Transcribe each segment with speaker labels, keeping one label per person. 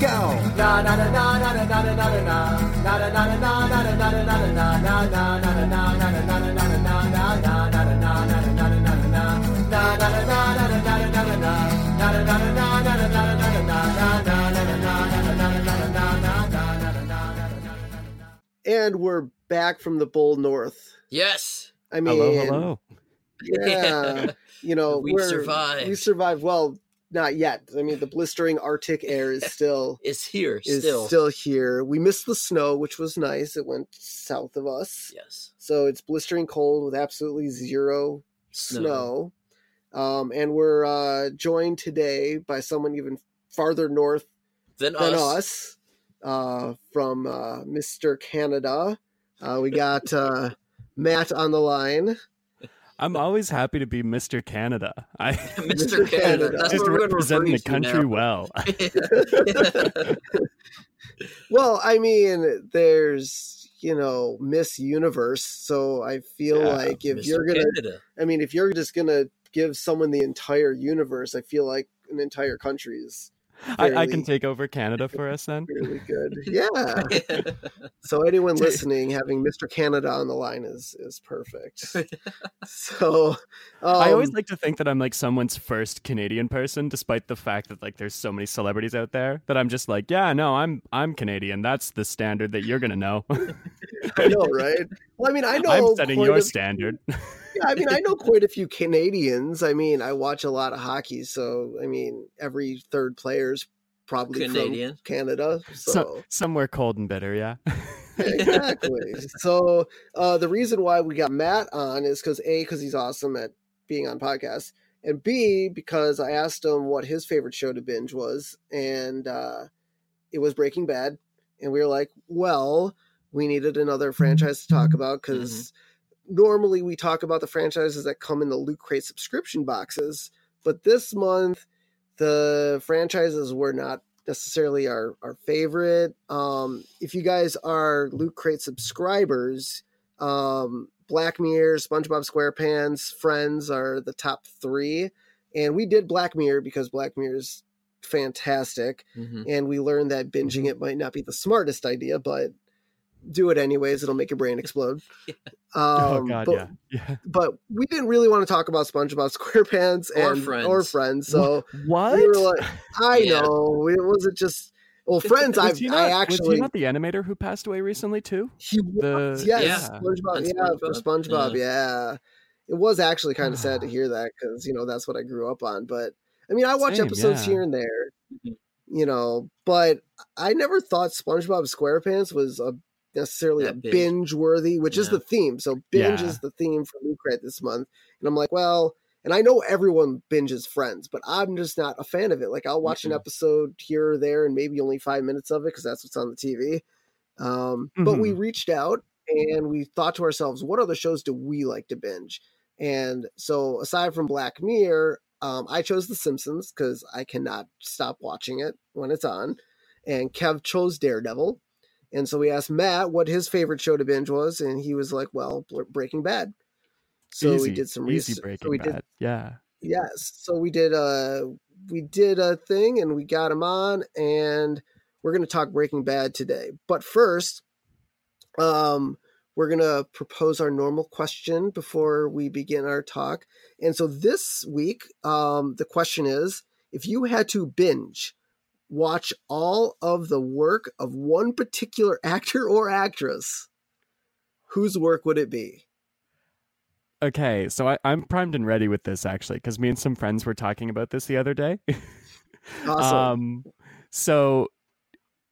Speaker 1: go. And we're back from the Bull North.
Speaker 2: Yes.
Speaker 1: I mean,
Speaker 3: hello, hello.
Speaker 1: yeah, you know,
Speaker 2: We
Speaker 1: we're,
Speaker 2: survived.
Speaker 1: We survived. Well, not yet. I mean, the blistering Arctic air is still
Speaker 2: Is here
Speaker 1: is
Speaker 2: still.
Speaker 1: still here. We missed the snow, which was nice. It went south of us,
Speaker 2: Yes.
Speaker 1: so it's blistering cold with absolutely zero snow. Um, and we're uh, joined today by someone even farther north
Speaker 2: Then
Speaker 1: than
Speaker 2: us.
Speaker 1: us, uh, from uh, Mr. Canada. Uh, we got uh, Matt on the line.
Speaker 3: I'm always happy to be Mr. Canada. I
Speaker 2: Mr.
Speaker 1: Mr.
Speaker 2: Canada.
Speaker 1: Canada.
Speaker 2: That's
Speaker 3: just
Speaker 2: what we're going to refer
Speaker 3: representing the country well.
Speaker 1: Well, I mean, there's you know Miss Universe, so I feel
Speaker 3: Yeah,
Speaker 1: like if
Speaker 2: Mr.
Speaker 1: you're gonna,
Speaker 2: Canada.
Speaker 1: I mean, if you're just gonna give someone the entire universe, I feel like an entire country is
Speaker 3: I, I can take over Canada for us then.
Speaker 1: really good. Yeah. So anyone listening, having Mr. Canada on the line is is perfect. So um,
Speaker 3: I always like to think that I'm like someone's first Canadian person, despite the fact that like there's so many celebrities out there that I'm just like, yeah, no, I'm I'm Canadian. That's the standard that you're gonna know.
Speaker 1: I know, right? Well, I mean, I know
Speaker 3: I'm setting your
Speaker 1: a-
Speaker 3: standard.
Speaker 1: Yeah, I mean, I know quite a few Canadians. I mean, I watch a lot of hockey, so I mean, every third player's probably
Speaker 2: Canadian.
Speaker 1: from Canada. So,
Speaker 3: So, somewhere cold and bitter, yeah.
Speaker 1: exactly. so uh, the reason why we got Matt on is because a because he's awesome at being on podcasts, and b because I asked him what his favorite show to binge was, and uh, it was Breaking Bad, and we were like, well, we needed another franchise to talk about because normally we talk about the franchises that come in the Loot Crate subscription boxes, but this month the franchises were not necessarily our, our favorite. Um, if you guys are Loot Crate subscribers, um, Black Mirror, SpongeBob SquarePants, Friends are the top three. And we did Black Mirror because Black Mirror is fantastic.
Speaker 2: Mhm.
Speaker 1: And we learned that binging it might not be the smartest idea, but do it anyways. It'll make your brain explode.
Speaker 3: oh
Speaker 1: Um,
Speaker 3: god,
Speaker 1: but,
Speaker 3: yeah. Yeah.
Speaker 1: but we didn't really want to talk about SpongeBob SquarePants
Speaker 2: Or
Speaker 1: and
Speaker 2: Friends.
Speaker 1: or Friends. So
Speaker 3: What?
Speaker 1: we were like, I
Speaker 2: Yeah.
Speaker 1: know it wasn't just well, Friends. I
Speaker 3: was, he not,
Speaker 1: I
Speaker 3: was
Speaker 1: actually
Speaker 3: he not the animator who passed away recently too?
Speaker 1: he was
Speaker 3: the-
Speaker 1: yes,
Speaker 2: Yeah.
Speaker 1: SpongeBob.
Speaker 2: On
Speaker 1: Yeah, for
Speaker 2: SpongeBob?
Speaker 1: SpongeBob. Yeah. it was actually kind of sad to
Speaker 3: Ah.
Speaker 1: hear that because you know that's what I grew up on. But I mean, I watch
Speaker 3: Same,
Speaker 1: episodes
Speaker 3: yeah.
Speaker 1: here and there,
Speaker 2: Mhm.
Speaker 1: you know. But I never thought SpongeBob SquarePants was a necessarily a
Speaker 2: That binge.
Speaker 1: binge worthy, which is the theme. So binge
Speaker 3: Yeah.
Speaker 1: is the theme for Loot Crate this month, and I'm like, well. And I know everyone binges Friends, but I'm just not a fan of it. Like I'll watch an
Speaker 2: Mhm.
Speaker 1: episode here or there, and maybe only five minutes of it because that's what's on the TV. Um, But we reached out and we thought to ourselves, what other shows do we like to binge? And so, aside from Black Mirror, um, I chose The Simpsons because I cannot stop watching it when it's on. And Kev chose Daredevil. And so we asked Matt what his favorite show to binge was, and he was like, "Well, Breaking Bad." So
Speaker 3: easy,
Speaker 1: we did some
Speaker 3: easy
Speaker 1: research.
Speaker 3: breaking
Speaker 1: so we did
Speaker 3: bad. Yeah.
Speaker 1: Yes. So we did a we did a thing and we got him on and we're going to talk Breaking Bad today. But first, um we're going to propose our normal question before we begin our talk. And so this week, um the question is if you had to binge watch all of the work of one particular actor or actress, whose work would it be?
Speaker 3: Okay, so I, I'm primed and ready with this actually, because me and some friends were talking about this the other day.
Speaker 1: Awesome.
Speaker 3: Um, so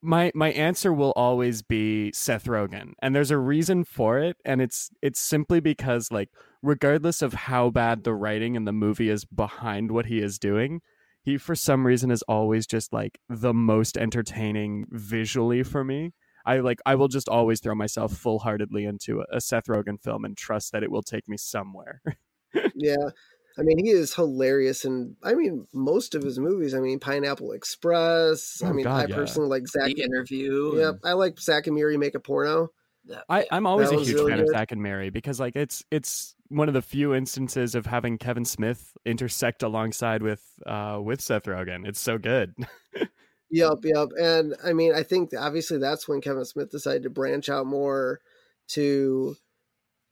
Speaker 3: my my answer will always be Seth Rogen, and there's a reason for it, and it's it's simply because like regardless of how bad the writing in the movie is behind what he is doing, he for some reason is always just like the most entertaining visually for me. I like I will just always throw myself full heartedly into a, a Seth Rogen film and trust that it will take me somewhere.
Speaker 1: Yeah. I mean, he is hilarious, and I mean, most of his movies. I mean, Pineapple Express. I
Speaker 3: Oh,
Speaker 1: mean,
Speaker 3: God,
Speaker 1: I
Speaker 3: yeah.
Speaker 1: personally like Zack.
Speaker 2: The interview.
Speaker 1: Yep, I like Zack and Miri make a porno.
Speaker 2: That-
Speaker 3: I, I'm always a huge
Speaker 1: really
Speaker 3: fan of
Speaker 1: good.
Speaker 3: Zack and Miri because like it's it's one of the few instances of having Kevin Smith intersect alongside with uh with Seth Rogen. It's so good.
Speaker 1: Yep, yep. And I mean, I think obviously that's when Kevin Smith decided to branch out more to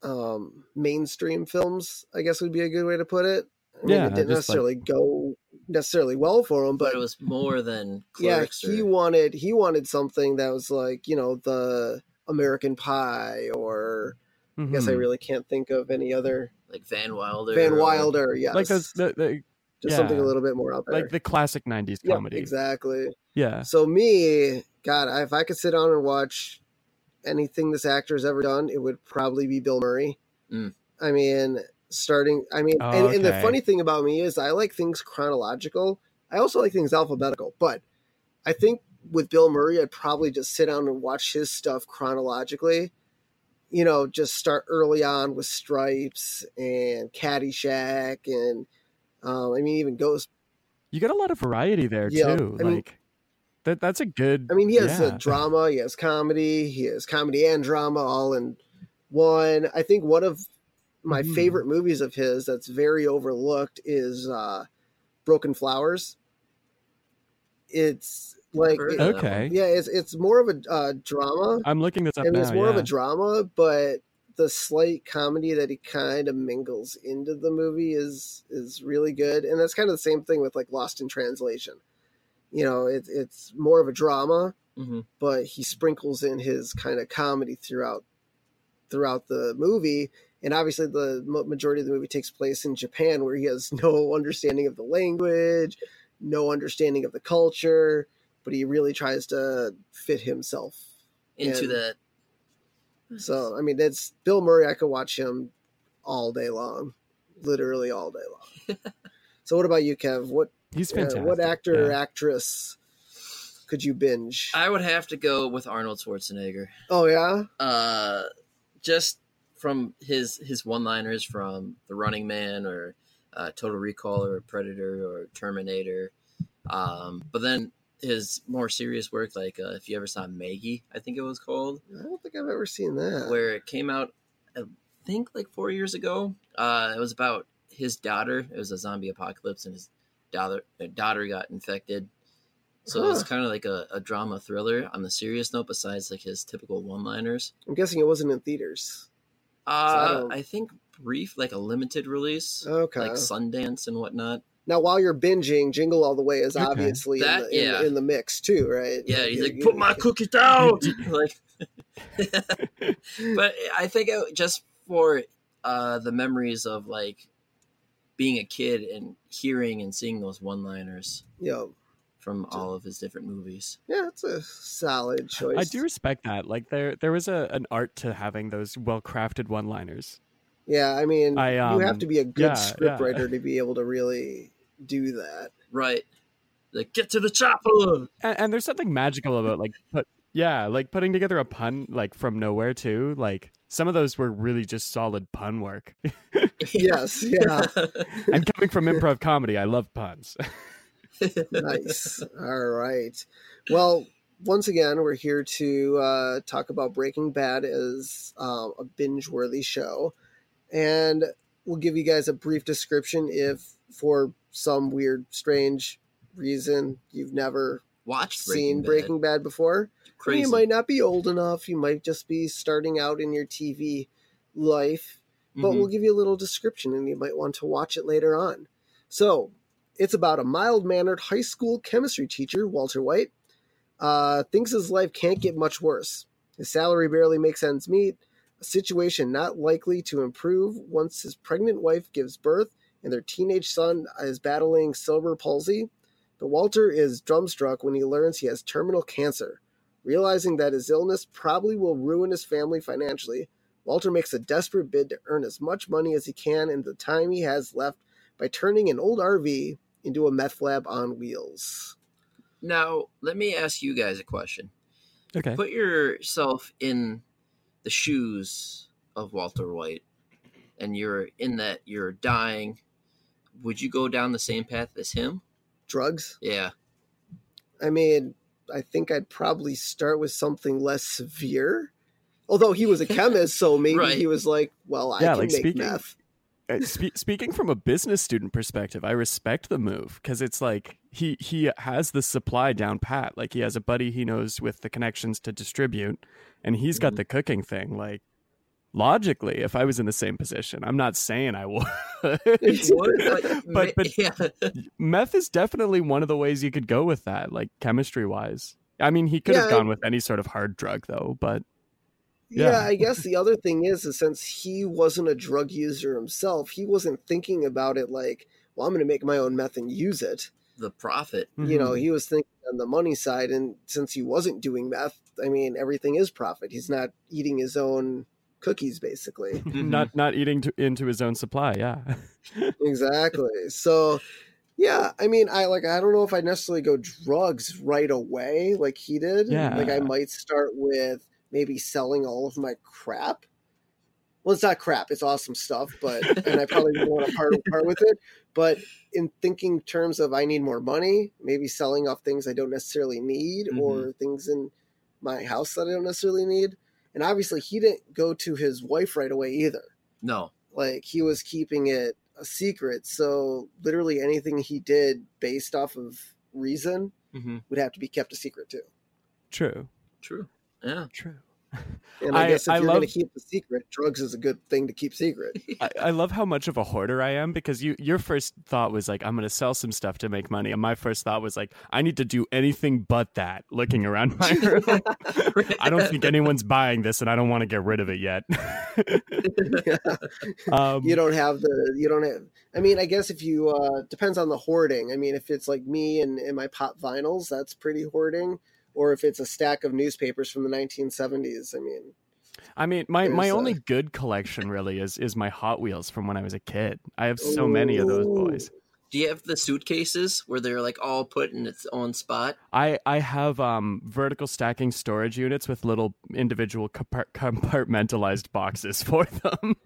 Speaker 1: um mainstream films, I guess would be a good way to put it. I mean,
Speaker 3: Yeah,
Speaker 1: it didn't
Speaker 3: just like-
Speaker 1: necessarily go necessarily well for him,
Speaker 2: but
Speaker 1: but
Speaker 2: it was more than
Speaker 1: yeah,
Speaker 2: clerks
Speaker 1: he wanted he wanted something that was like, you know, the American Pie or I guess I
Speaker 3: Mhm.
Speaker 1: really can't think of any other
Speaker 2: like Van Wilder.
Speaker 1: Van
Speaker 2: or-
Speaker 1: Wilder, yes.
Speaker 3: like those the, the
Speaker 1: just something a little bit more out there.
Speaker 3: like the classic '90s
Speaker 1: Yep,
Speaker 3: comedy.
Speaker 1: exactly.
Speaker 3: Yeah,
Speaker 1: So me, God, if I could sit down and watch anything this actor has ever done, it would probably be Bill Murray.
Speaker 2: Mm.
Speaker 1: I mean, starting. I mean,
Speaker 3: Oh,
Speaker 1: and, and the funny thing about me is I like things chronological. I also like things alphabetical, but I think with Bill Murray, I'd probably just sit down and watch his stuff chronologically. You know, just start early on with Stripes and Caddyshack, and um, I mean, even Ghost
Speaker 3: you got a lot of variety there
Speaker 1: Yeah,
Speaker 3: too.
Speaker 1: I mean-
Speaker 3: like that. That's a good.
Speaker 1: I mean, he has
Speaker 3: yeah.
Speaker 1: a drama, he has comedy, he has comedy and drama all in one. I think one of my
Speaker 3: Mhm.
Speaker 1: favorite movies of his that's very overlooked is uh, Broken Flowers. It's like it-
Speaker 3: Okay.
Speaker 1: yeah, it's it's more of a uh, drama.
Speaker 3: I'm looking this up
Speaker 1: I mean,
Speaker 3: now.
Speaker 1: it's more of a drama, but the slight comedy that he kind of mingles into the movie is is really good, and that's kind of the same thing with like Lost in Translation. You know, it, it's more of a drama,
Speaker 2: Mhm.
Speaker 1: but he sprinkles in his kind of comedy throughout throughout the movie. And obviously, the majority of the movie takes place in Japan, where he has no understanding of the language, no understanding of the culture, but he really tries to fit himself
Speaker 2: into
Speaker 1: And-
Speaker 2: that.
Speaker 1: so I mean, it's Bill Murray. I could watch him all day long, literally all day long. so, what about you, Kev? What
Speaker 3: He's
Speaker 1: uh,
Speaker 3: fantastic.
Speaker 1: what actor or
Speaker 3: yeah.
Speaker 1: actress could you binge?
Speaker 2: I would have to go with Arnold Schwarzenegger.
Speaker 1: oh yeah,
Speaker 2: Uh, just from his his one liners from The Running Man or uh, Total Recall or Predator or Terminator. Um, but then his more serious work, like uh, if you ever saw Maggie, I think it was called,
Speaker 1: I don't think I've ever seen that.
Speaker 2: where it came out, I think like four years ago. Uh, it was about his daughter. It was a zombie apocalypse, and his daughter daughter got infected. So it was kind of like a, a drama thriller on the serious note, besides like his typical one liners.
Speaker 1: I'm guessing it wasn't in theaters. I
Speaker 2: Uh,
Speaker 1: don't-
Speaker 2: I think brief, like a limited release,
Speaker 1: Okay.
Speaker 2: like Sundance and whatnot.
Speaker 1: Now, while you're binging, Jingle All the Way is
Speaker 3: Okay.
Speaker 1: obviously
Speaker 2: That-
Speaker 1: in, the, in,
Speaker 2: yeah.
Speaker 1: in the mix too, right?
Speaker 2: Yeah, he's
Speaker 1: You-
Speaker 2: like,
Speaker 1: you-
Speaker 2: "Put my cookie down!" Like, but I think it, just for uh, the memories of like being a kid and hearing and seeing those one-liners
Speaker 1: Yeah,
Speaker 2: from all of his different movies.
Speaker 1: yeah, it's a solid choice.
Speaker 3: I do respect that. Like there, there was a an art to having those well crafted one liners.
Speaker 1: Yeah, I mean,
Speaker 3: I,
Speaker 1: you have
Speaker 3: um,
Speaker 1: to be a good
Speaker 3: yeah,
Speaker 1: script
Speaker 3: yeah.
Speaker 1: to be able to really do that.
Speaker 2: Right. Like, get to the chopper.
Speaker 3: And, and there's something magical about like put yeah, like putting together a pun like from nowhere too. Like some of those were really just solid pun work.
Speaker 1: Yes, yeah.
Speaker 3: and coming from improv comedy, I love puns.
Speaker 1: nice. All right. Well, once again, we're here to uh, talk about Breaking Bad as um, a binge worthy show. And we'll give you guys a brief description if, for some weird, strange reason, you've never
Speaker 2: Watched
Speaker 1: seen
Speaker 2: Breaking
Speaker 1: Breaking Bad before.
Speaker 2: Crazy.
Speaker 1: You might not be old enough. You might just be starting out in your TV life. but
Speaker 2: Mhm.
Speaker 1: we'll give you a little description and you might want to watch it later on. So, it's about a mild mannered high school chemistry teacher, Walter White, uh, thinks his life can't get much worse. His salary barely makes ends meet, a situation not likely to improve once his pregnant wife gives birth and their teenage son is battling cerebral palsy. But Walter is drumstruck when he learns he has terminal cancer. Realizing that his illness probably will ruin his family financially, Walter makes a desperate bid to earn as much money as he can in the time he has left by turning an old RV into a meth lab on wheels.
Speaker 2: Now, let me ask you guys a question.
Speaker 3: Okay.
Speaker 2: Put yourself in the shoes of Walter White, and you're in that you're dying. Would you go down the same path as him?
Speaker 1: Drugs?
Speaker 2: Yeah.
Speaker 1: I mean, I think I'd probably start with something less severe. Although he was a chemist, so maybe
Speaker 2: Right.
Speaker 1: he was like, well, I
Speaker 3: Yeah,
Speaker 1: can
Speaker 3: like
Speaker 1: make
Speaker 3: speaking-
Speaker 1: meth.
Speaker 3: Uh, spe- speaking from a business student perspective, I respect the move because it's like he he has the supply down pat. Like he has a buddy he knows with the connections to distribute, and he's got
Speaker 2: Mhm.
Speaker 3: the cooking thing. Like logically, if I was in the same position, I'm not saying I would.
Speaker 2: Would, but,
Speaker 3: But-
Speaker 2: yeah,
Speaker 3: Meth is definitely one of the ways you could go with that, like chemistry wise. I mean, he could have
Speaker 1: Yeah,
Speaker 3: gone with any sort of hard drug though, but
Speaker 1: Yeah.
Speaker 3: Yeah.
Speaker 1: I guess the other thing is, is since he wasn't a drug user himself, he wasn't thinking about it like, well, I'm going to make my own meth and use it.
Speaker 2: the profit.
Speaker 1: You know,
Speaker 3: Mhm.
Speaker 1: he was thinking on the money side, and since he wasn't doing meth, I mean, everything is profit. He's not eating his own cookies, basically.
Speaker 3: not not eating to, into his own supply. Yeah.
Speaker 1: exactly. So, yeah, I mean, I like, I don't know if I necessarily go drugs right away like he did. Yeah. Like, I might start with maybe selling all of my crap. Well, it's not crap; it's awesome stuff, but and I probably would want to part part with it. But in thinking terms of I need more money, maybe selling off things I don't necessarily need or things in my house that I don't necessarily need. And obviously, he didn't go to his wife right away either
Speaker 2: No,
Speaker 1: like he was keeping it a secret so literally anything he did based off of reason
Speaker 2: mm-hmm.
Speaker 1: would have to be kept a secret too
Speaker 3: True.
Speaker 2: true. Yeah,
Speaker 3: True.
Speaker 1: and i,
Speaker 3: I-
Speaker 1: guess if
Speaker 3: I
Speaker 1: you're going to keep a secret drugs is a good thing to keep secret
Speaker 3: I, I love how much of a hoarder I am because you your first thought was like I'm going to sell some stuff to make money, and my first thought was like I need to do anything but that. Looking around my room, I don't think anyone's buying this, and I don't want to get rid of it yet. um,
Speaker 1: you don't have the you don't have i mean i guess if you uh depends on the hoarding i mean if it's like me and, and my pop vinyls that's pretty hoarding or if it's a stack of newspapers from the 1970s i mean
Speaker 3: I mean, my, my
Speaker 1: There's, uh,
Speaker 3: only good collection really is is my Hot Wheels from when I was a kid. I have so many of those boys.
Speaker 2: Do you have the suitcases where they're like all put in its own spot?
Speaker 3: I, I have um, vertical stacking storage units with little individual compart- compartmentalized boxes for them.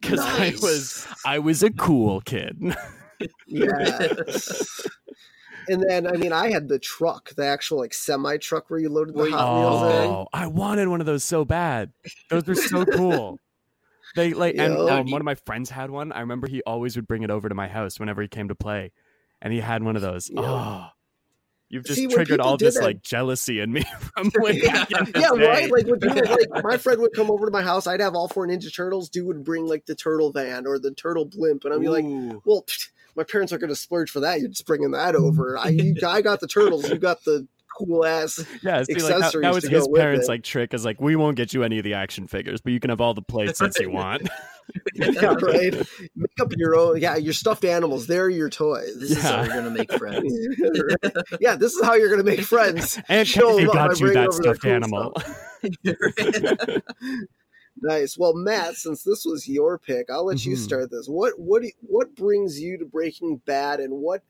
Speaker 3: Because I was I was a cool kid.
Speaker 1: Yeah. And then, I mean, I had the truck, the actual like semi truck where you loaded the Hot Wheels in.
Speaker 3: Oh, I wanted one of those so bad. Those were so cool. They like, and
Speaker 1: Yeah.
Speaker 3: um, one of my friends had one. I remember he always would bring it over to my house whenever he came to play, and he had one of those.
Speaker 1: Yeah.
Speaker 3: Oh, you've just
Speaker 1: See,
Speaker 3: triggered all this
Speaker 1: that-
Speaker 3: like jealousy in me from in the
Speaker 1: Yeah, right. Like when people like my friend would come over to my house, I'd have all four Ninja Turtles. Dude would bring like the turtle van or the turtle blimp, and I'd be like, "Well, pfft, my parents are going to splurge for that. You're just bringing that over. I, you, I got the turtles. You got the cool ass.
Speaker 3: Yeah, see, like, that,
Speaker 1: accessories
Speaker 3: that was
Speaker 1: to go
Speaker 3: his parents' like trick. Is like, we won't get you any of the action figures, but you can have all the play sets you want.
Speaker 1: Yeah, right. Make up your own. Yeah, your stuffed animals. They're your toys.
Speaker 2: This is how
Speaker 3: Yeah.
Speaker 2: we're gonna make friends.
Speaker 1: yeah, this is how you're going to make friends.
Speaker 3: And
Speaker 1: Show
Speaker 3: Kennedy
Speaker 1: them up by
Speaker 3: got you that stuffed
Speaker 1: cool
Speaker 3: animal.
Speaker 1: Nice. Well, Matt, since this was your pick, I'll let you
Speaker 3: Mhm.
Speaker 1: start this. What what do- what brings you to Breaking Bad, and what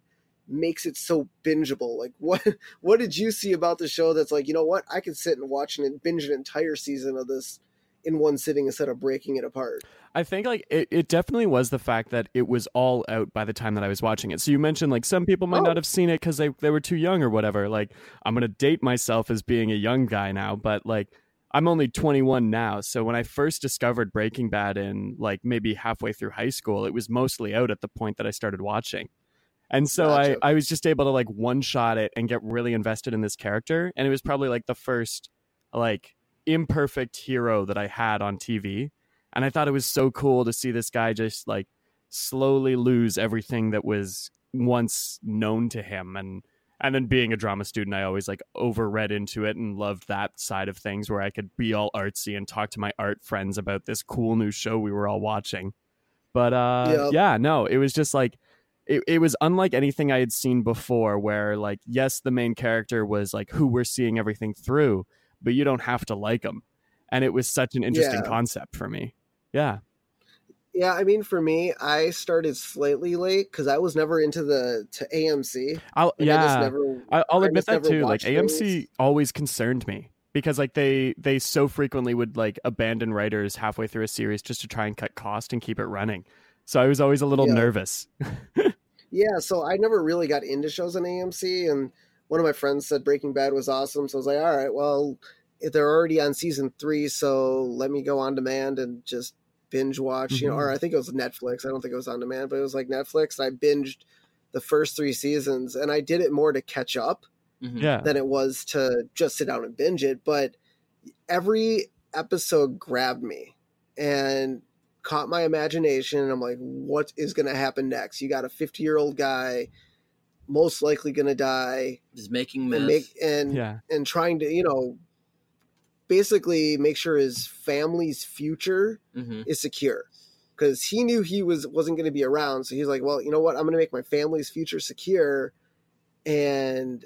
Speaker 1: makes it so bingeable? Like, what what did you see about the show that's like, you know what, I could sit and watch and binge an entire season of this in one sitting instead of breaking it apart.
Speaker 3: I think like it, it definitely was the fact that it was all out by the time that I was watching it. So you mentioned like some people might
Speaker 1: Oh.
Speaker 3: not have seen it because they, they were too young or whatever. Like I'm gonna date myself as being a young guy now, but like I'm only 21 now. So when I first discovered Breaking Bad in like maybe halfway through high school, it was mostly out at the point that I started watching. And so
Speaker 1: Gotcha.
Speaker 3: I, I was just able to like one shot it and get really invested in this character. And it was probably like the first like imperfect hero that I had on TV. And I thought it was so cool to see this guy just like slowly lose everything that was once known to him and and then being a drama student I always like overread into it and loved that side of things where I could be all artsy and talk to my art friends about this cool new show we were all watching. But uh
Speaker 1: Yep.
Speaker 3: yeah, no, it was just like it, it was unlike anything I had seen before where like yes, the main character was like who we're seeing everything through, but you don't have to like him. And it was such an interesting
Speaker 1: Yeah.
Speaker 3: concept for me. Yeah.
Speaker 1: Yeah, I mean, for me, I started slightly late because I was never into the to AMC.
Speaker 3: I'll
Speaker 1: Like, I
Speaker 3: yeah.
Speaker 1: just never.
Speaker 3: I, I'll
Speaker 1: I
Speaker 3: admit that too. Like AMC
Speaker 1: things.
Speaker 3: always concerned me because like they they so frequently would like abandon writers halfway through a series just to try and cut cost and keep it running. So I was always a little
Speaker 1: Yeah.
Speaker 3: nervous.
Speaker 1: Yeah, so I never really got into shows on AMC, and one of my friends said Breaking Bad was awesome. So I was like, all right, well, if they're already on season three, so let me go on demand and just binge watch, you know, or I think it was Netflix. I don't think it was on demand, but it was like Netflix. I binged the first three seasons, and I did it more to catch up
Speaker 2: Mhm.
Speaker 3: Yeah.
Speaker 1: than it was to just sit down and binge it. But every episode grabbed me and caught my imagination. And I'm like, what is going to happen next? You got a 50 year old guy, most likely going to die,
Speaker 2: He's making meth.
Speaker 1: and make and
Speaker 3: Yeah.
Speaker 1: and trying to you know basically make sure his family's future
Speaker 2: hmm
Speaker 1: is secure because he knew he was wasn't going to be around so he's like well you know what i'm going to make my family's future secure and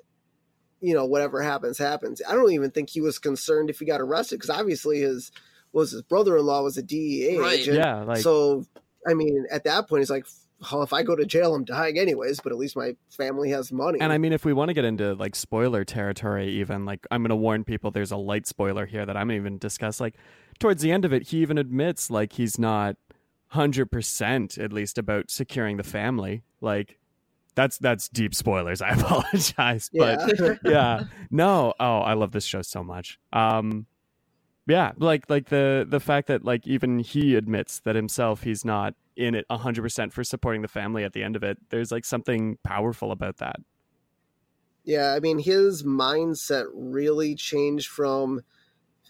Speaker 1: you know whatever happens happens i don't even think he was concerned if he got arrested because obviously his was his brother-in-law was a dea
Speaker 2: Right.
Speaker 1: agent
Speaker 3: Yeah. Like
Speaker 1: so i mean at that point he's like well if i go to jail i'm dying anyways but at least my family has money
Speaker 3: And I mean, if we want to get into like spoiler territory, even like I'm going to warn people, there's a light spoiler here that I'm going to even discuss. Like towards the end of it, he even admits like he's not hundred percent at least about securing the family. Like that's that's deep spoilers. I apologize, but
Speaker 1: yeah
Speaker 3: yeah, no. Oh, I love this show so much. Um, yeah, like like the the fact that like even he admits that himself he's not in it hundred percent for supporting the family at the end of it. There's like something powerful about that.
Speaker 1: Yeah, I mean, his mindset really changed from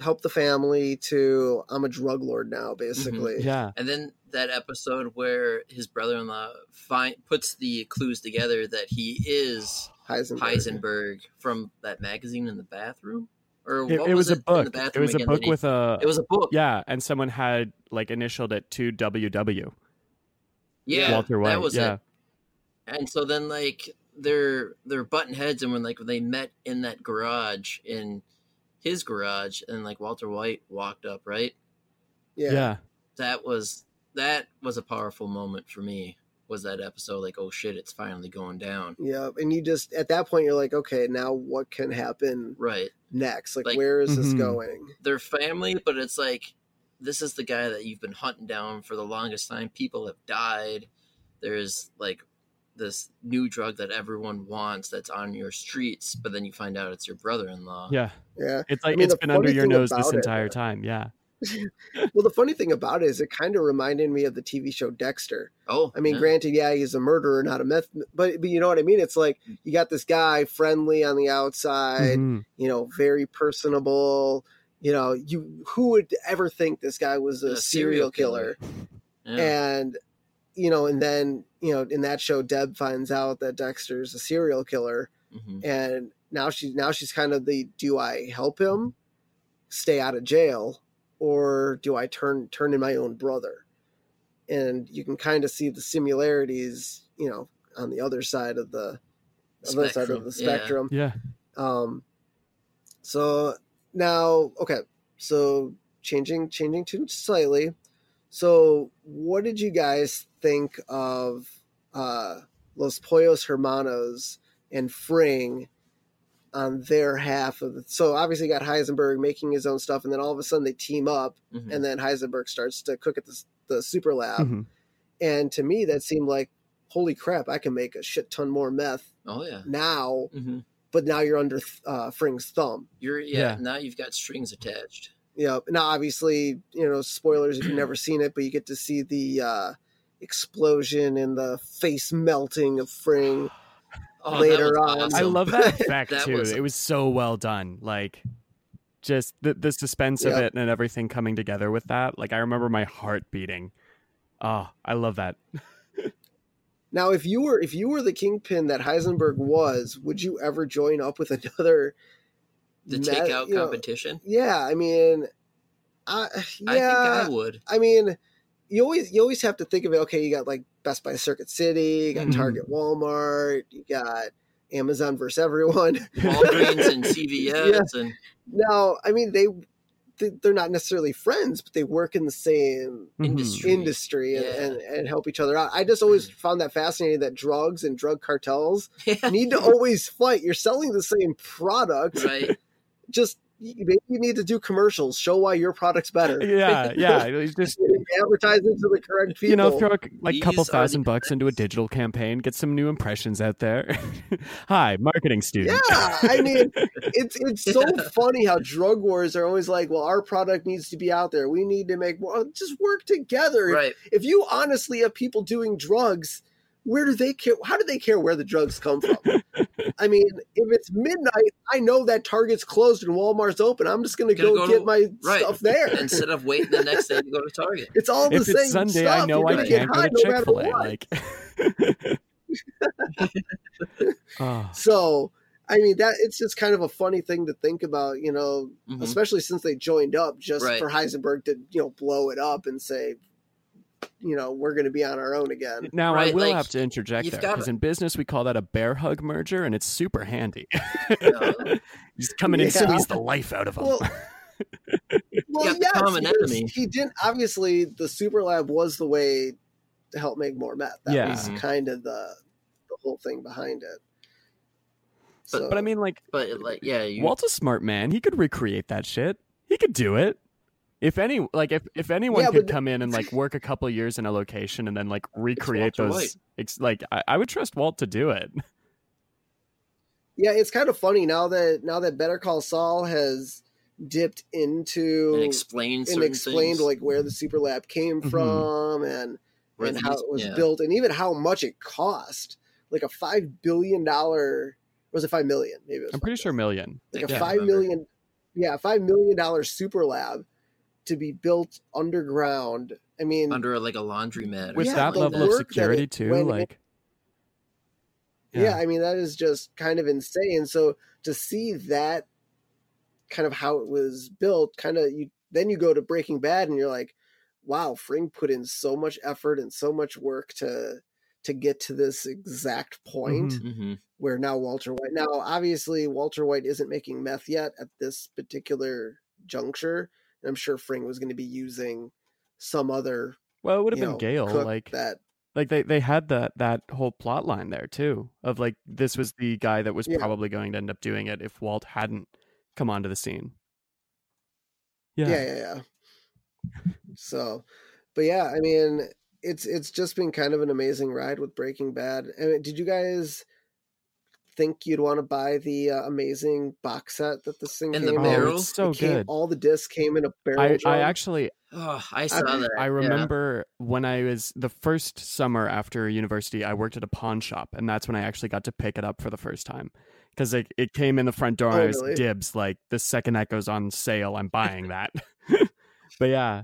Speaker 1: help the family to I'm a drug lord now, mm-hmm, basically.
Speaker 3: Yeah.
Speaker 2: And then that episode where his brother-in-law find, puts the clues together that he is
Speaker 1: Heisenberg.
Speaker 2: Heisenberg from that magazine in the bathroom, or
Speaker 3: It,
Speaker 2: what
Speaker 3: it was,
Speaker 2: it
Speaker 3: a
Speaker 2: in
Speaker 3: book. It was a book
Speaker 2: that he-
Speaker 3: with a
Speaker 2: It was a book.
Speaker 3: yeah, and someone had like initialed it to WW.
Speaker 2: yeah,
Speaker 3: Walter White.
Speaker 2: That was
Speaker 3: yeah.
Speaker 2: it. And so then like they're they're butting heads, and when like they met in that garage in his garage, and like Walter White walked up, right?
Speaker 1: Yeah.
Speaker 3: yeah.
Speaker 2: That was that was a powerful moment for me. Was that episode like, oh shit, it's finally going down,
Speaker 1: Yeah. And you just, at that point, you're like, okay, now what can happen
Speaker 2: right?
Speaker 1: next? Like,
Speaker 2: Like-
Speaker 1: where is this
Speaker 3: Mhm.
Speaker 1: going?
Speaker 2: They're family, but it's like this is the guy that you've been hunting down for the longest time. People have died. There's like this new drug that everyone wants that's on your streets, but then you find out it's your brother-in-law.
Speaker 3: Yeah.
Speaker 1: Yeah.
Speaker 3: It's like
Speaker 1: mean,
Speaker 3: it's
Speaker 1: the
Speaker 3: been under your nose this
Speaker 1: about it-
Speaker 3: entire time. Yeah.
Speaker 1: Well, the funny thing about it is it kind of reminded me of the TV show Dexter.
Speaker 2: Oh,
Speaker 1: I mean,
Speaker 2: yeah.
Speaker 1: granted, yeah, he's a murderer, not a meth, but, but you know what I mean? It's like you got this guy friendly on the outside,
Speaker 3: Mhm.
Speaker 1: you know, very personable. You know, you who would ever think this guy was a,
Speaker 2: A
Speaker 1: serial
Speaker 2: serial
Speaker 1: killer?
Speaker 2: killer. Yeah.
Speaker 1: And you know, and then you know, in that show, Deb finds out that Dexter's a serial killer,
Speaker 2: Mhm.
Speaker 1: and now she's now she's kind of the do I help him stay out of jail or do I turn turn in my own brother? And you can kind of see the similarities, you know, on the other side of the other side of the spectrum.
Speaker 3: Yeah.
Speaker 1: Um, so now, okay, so changing changing to slightly. So, what did you guys think of uh, Los Pollos Hermanos and Fring on their half of it? So, obviously, you got Heisenberg making his own stuff, and then all of a sudden they team up,
Speaker 2: Mhm.
Speaker 1: and then Heisenberg starts to cook at the, the super lab.
Speaker 3: Mhm.
Speaker 1: And to me, that seemed like, holy crap, I can make a shit ton more meth
Speaker 2: Oh yeah.
Speaker 1: now,
Speaker 2: hmm
Speaker 1: but now you're under uh, Fring's thumb.
Speaker 2: You're yeah,
Speaker 3: Yeah.
Speaker 2: Now you've got strings attached.
Speaker 1: Yeah. Now, obviously, you know, spoilers if you've never seen it, but you get to see the uh, explosion and the face melting of Fring.
Speaker 2: Oh,
Speaker 1: Later on.
Speaker 2: awesome.
Speaker 3: I love that effect
Speaker 2: That
Speaker 3: too.
Speaker 2: was-
Speaker 3: It was so well done. Like just the the suspense of it and everything coming together with that. Like I remember my heart beating. Oh, I love that.
Speaker 1: Now, if you were if you were the kingpin that Heisenberg was, would you ever join up with another?
Speaker 2: the
Speaker 1: met-
Speaker 2: takeout
Speaker 1: you know,
Speaker 2: competition.
Speaker 1: yeah, I mean, I yeah,
Speaker 2: I think I would.
Speaker 1: I mean, you always you always have to think of it. Okay, you got like Best Buy Circuit City, you got
Speaker 3: Mhm.
Speaker 1: Target, Walmart, you got Amazon versus everyone.
Speaker 2: Walgreens and CVS and
Speaker 1: Now, I mean, they they- they're not necessarily friends, but they work in the same
Speaker 3: Mhm.
Speaker 2: Industry.
Speaker 1: industry and,
Speaker 2: Yeah.
Speaker 1: and, and help each other out. I just always found that fascinating that drugs and drug cartels
Speaker 2: yeah,
Speaker 1: need to always fight. You're selling the same product,
Speaker 2: right.
Speaker 1: just maybe you need to do commercials. Show why your product's better.
Speaker 3: Yeah, yeah. Just
Speaker 1: advertise it to the correct people.
Speaker 3: you know, throw a like a couple
Speaker 2: These are the
Speaker 3: thousand bucks into a digital campaign, get some new impressions out there. Hi, marketing student.
Speaker 1: Yeah, I mean, it's it's so funny how drug wars are always like, well, our product needs to be out there. We need to make more. Uh, just work together.
Speaker 2: Right.
Speaker 1: If you honestly have people doing drugs, where do they care? How do they care where the drugs come from? I mean, if it's midnight, I know that Target's closed and Walmart's open. I'm just going to go
Speaker 2: go to-
Speaker 1: get my
Speaker 2: right.
Speaker 1: stuff there.
Speaker 2: Instead of waiting the next day to go to Target.
Speaker 1: It's all the
Speaker 3: if
Speaker 1: same
Speaker 3: it's Sunday,
Speaker 1: stuff.
Speaker 3: I know
Speaker 1: You're
Speaker 3: I
Speaker 1: gonna get
Speaker 3: can't go
Speaker 1: high
Speaker 3: to
Speaker 1: no
Speaker 3: Chick Fil A. Like, oh,
Speaker 1: So, I mean, that it's just kind of a funny thing to think about, you know,
Speaker 2: Mhm.
Speaker 1: especially since they joined up just
Speaker 2: Right.
Speaker 1: for Heisenberg to, you know, blow it up and say, you know, we're going to be on our own again.
Speaker 3: now I will
Speaker 2: like,
Speaker 3: have to interject
Speaker 2: you've
Speaker 3: there because in business we call that a bear hug merger, and it's super handy.
Speaker 2: No.
Speaker 3: Just come in and squeeze the life out of them.
Speaker 1: Well, well,
Speaker 2: got
Speaker 1: yes,
Speaker 2: common
Speaker 1: because
Speaker 2: enemy.
Speaker 1: he didn't. Obviously, the super lab was the way to help make more meth. That
Speaker 3: Yeah.
Speaker 1: was
Speaker 2: Mhm.
Speaker 1: kind of the the whole thing behind it.
Speaker 2: But-
Speaker 1: So,
Speaker 3: but I mean, like,
Speaker 2: But like, yeah, you,
Speaker 3: Walt's a smart man. He could recreate that shit. He could do it. If any, like, if if anyone
Speaker 1: Yeah,
Speaker 3: could
Speaker 1: but-
Speaker 3: come in and like work a couple years in a location and then like recreate those, ex- like, I, I would trust Walt to do it.
Speaker 1: yeah, it's kind of funny now that now that Better Call Saul has dipped into
Speaker 2: and explain
Speaker 1: and explained
Speaker 2: things.
Speaker 1: like where the super lab came
Speaker 3: Mhm.
Speaker 1: from and
Speaker 2: Where
Speaker 1: and how it was
Speaker 2: yeah.
Speaker 1: built and even how much it cost. Like a five billion dollar was it five million? Maybe it was
Speaker 3: I'm pretty
Speaker 1: five
Speaker 3: sure
Speaker 1: billion.
Speaker 3: million.
Speaker 1: like a five million yeah, five million dollar super lab to be built underground. I mean
Speaker 2: under like a laundromat. or
Speaker 3: With
Speaker 1: Yeah,
Speaker 3: that level of security too,
Speaker 1: went in-
Speaker 3: like,
Speaker 1: yeah. I mean that is just kind of insane. So to see that kind of how it was built, kind of you then you go to Breaking Bad and you're like, wow, Fring put in so much effort and so much work to to get to this exact point
Speaker 3: Mhm.
Speaker 2: hmm
Speaker 1: where now Walter White now obviously Walter White isn't making meth yet at this particular juncture. I'm sure Fring was going to be using some other
Speaker 3: Well, it would have been
Speaker 1: know,
Speaker 3: Gale. Like,
Speaker 1: that
Speaker 3: like they they had that that whole plot line there too of like this was the guy that was
Speaker 1: Yeah.
Speaker 3: probably going to end up doing it if Walt hadn't come onto the scene.
Speaker 1: yeah
Speaker 3: Yeah.
Speaker 1: yeah yeah so but yeah i mean it's it's just been kind of an amazing ride with breaking bad I mean, did you guys think you'd want to buy the uh, amazing box set that this thing
Speaker 2: And
Speaker 1: came
Speaker 2: the
Speaker 1: in?
Speaker 2: barrel?
Speaker 3: Oh, it's so
Speaker 1: It came-
Speaker 3: good.
Speaker 1: all the discs came in a barrel
Speaker 3: I. I actually
Speaker 2: Oh, I saw that.
Speaker 3: I
Speaker 2: yeah.
Speaker 3: remember when I was the first summer after university, I worked at a pawn shop, and that's when I actually got to pick it up for the first time. Because it, it came in the front door, and
Speaker 1: Oh,
Speaker 3: I was
Speaker 1: really?
Speaker 3: dibs. Like the second that goes on sale, I'm buying that. but yeah,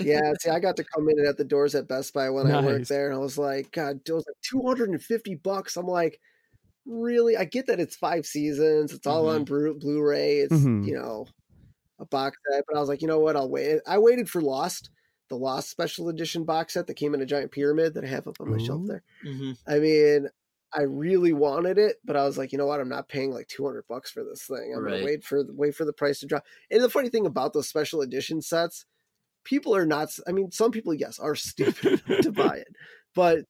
Speaker 1: yeah see i got to come in at the doors at best buy when i worked there and i was like god it was like 250 bucks i'm like really i get that it's five seasons it's all on Blu- blu-ray it's
Speaker 3: Mhm.
Speaker 1: you know a box set but i was like you know what i'll wait i waited for lost the lost special edition box set that came in a giant pyramid that i have up on my shelf
Speaker 3: Ooh.
Speaker 1: there
Speaker 2: Mhm.
Speaker 1: i mean i really wanted it but i was like you know what i'm not paying like 200 bucks for this thing i'm
Speaker 2: Right.
Speaker 1: gonna wait for wait for the price to drop and the funny thing about those special edition sets people are not i mean some people yes are stupid enough to buy it but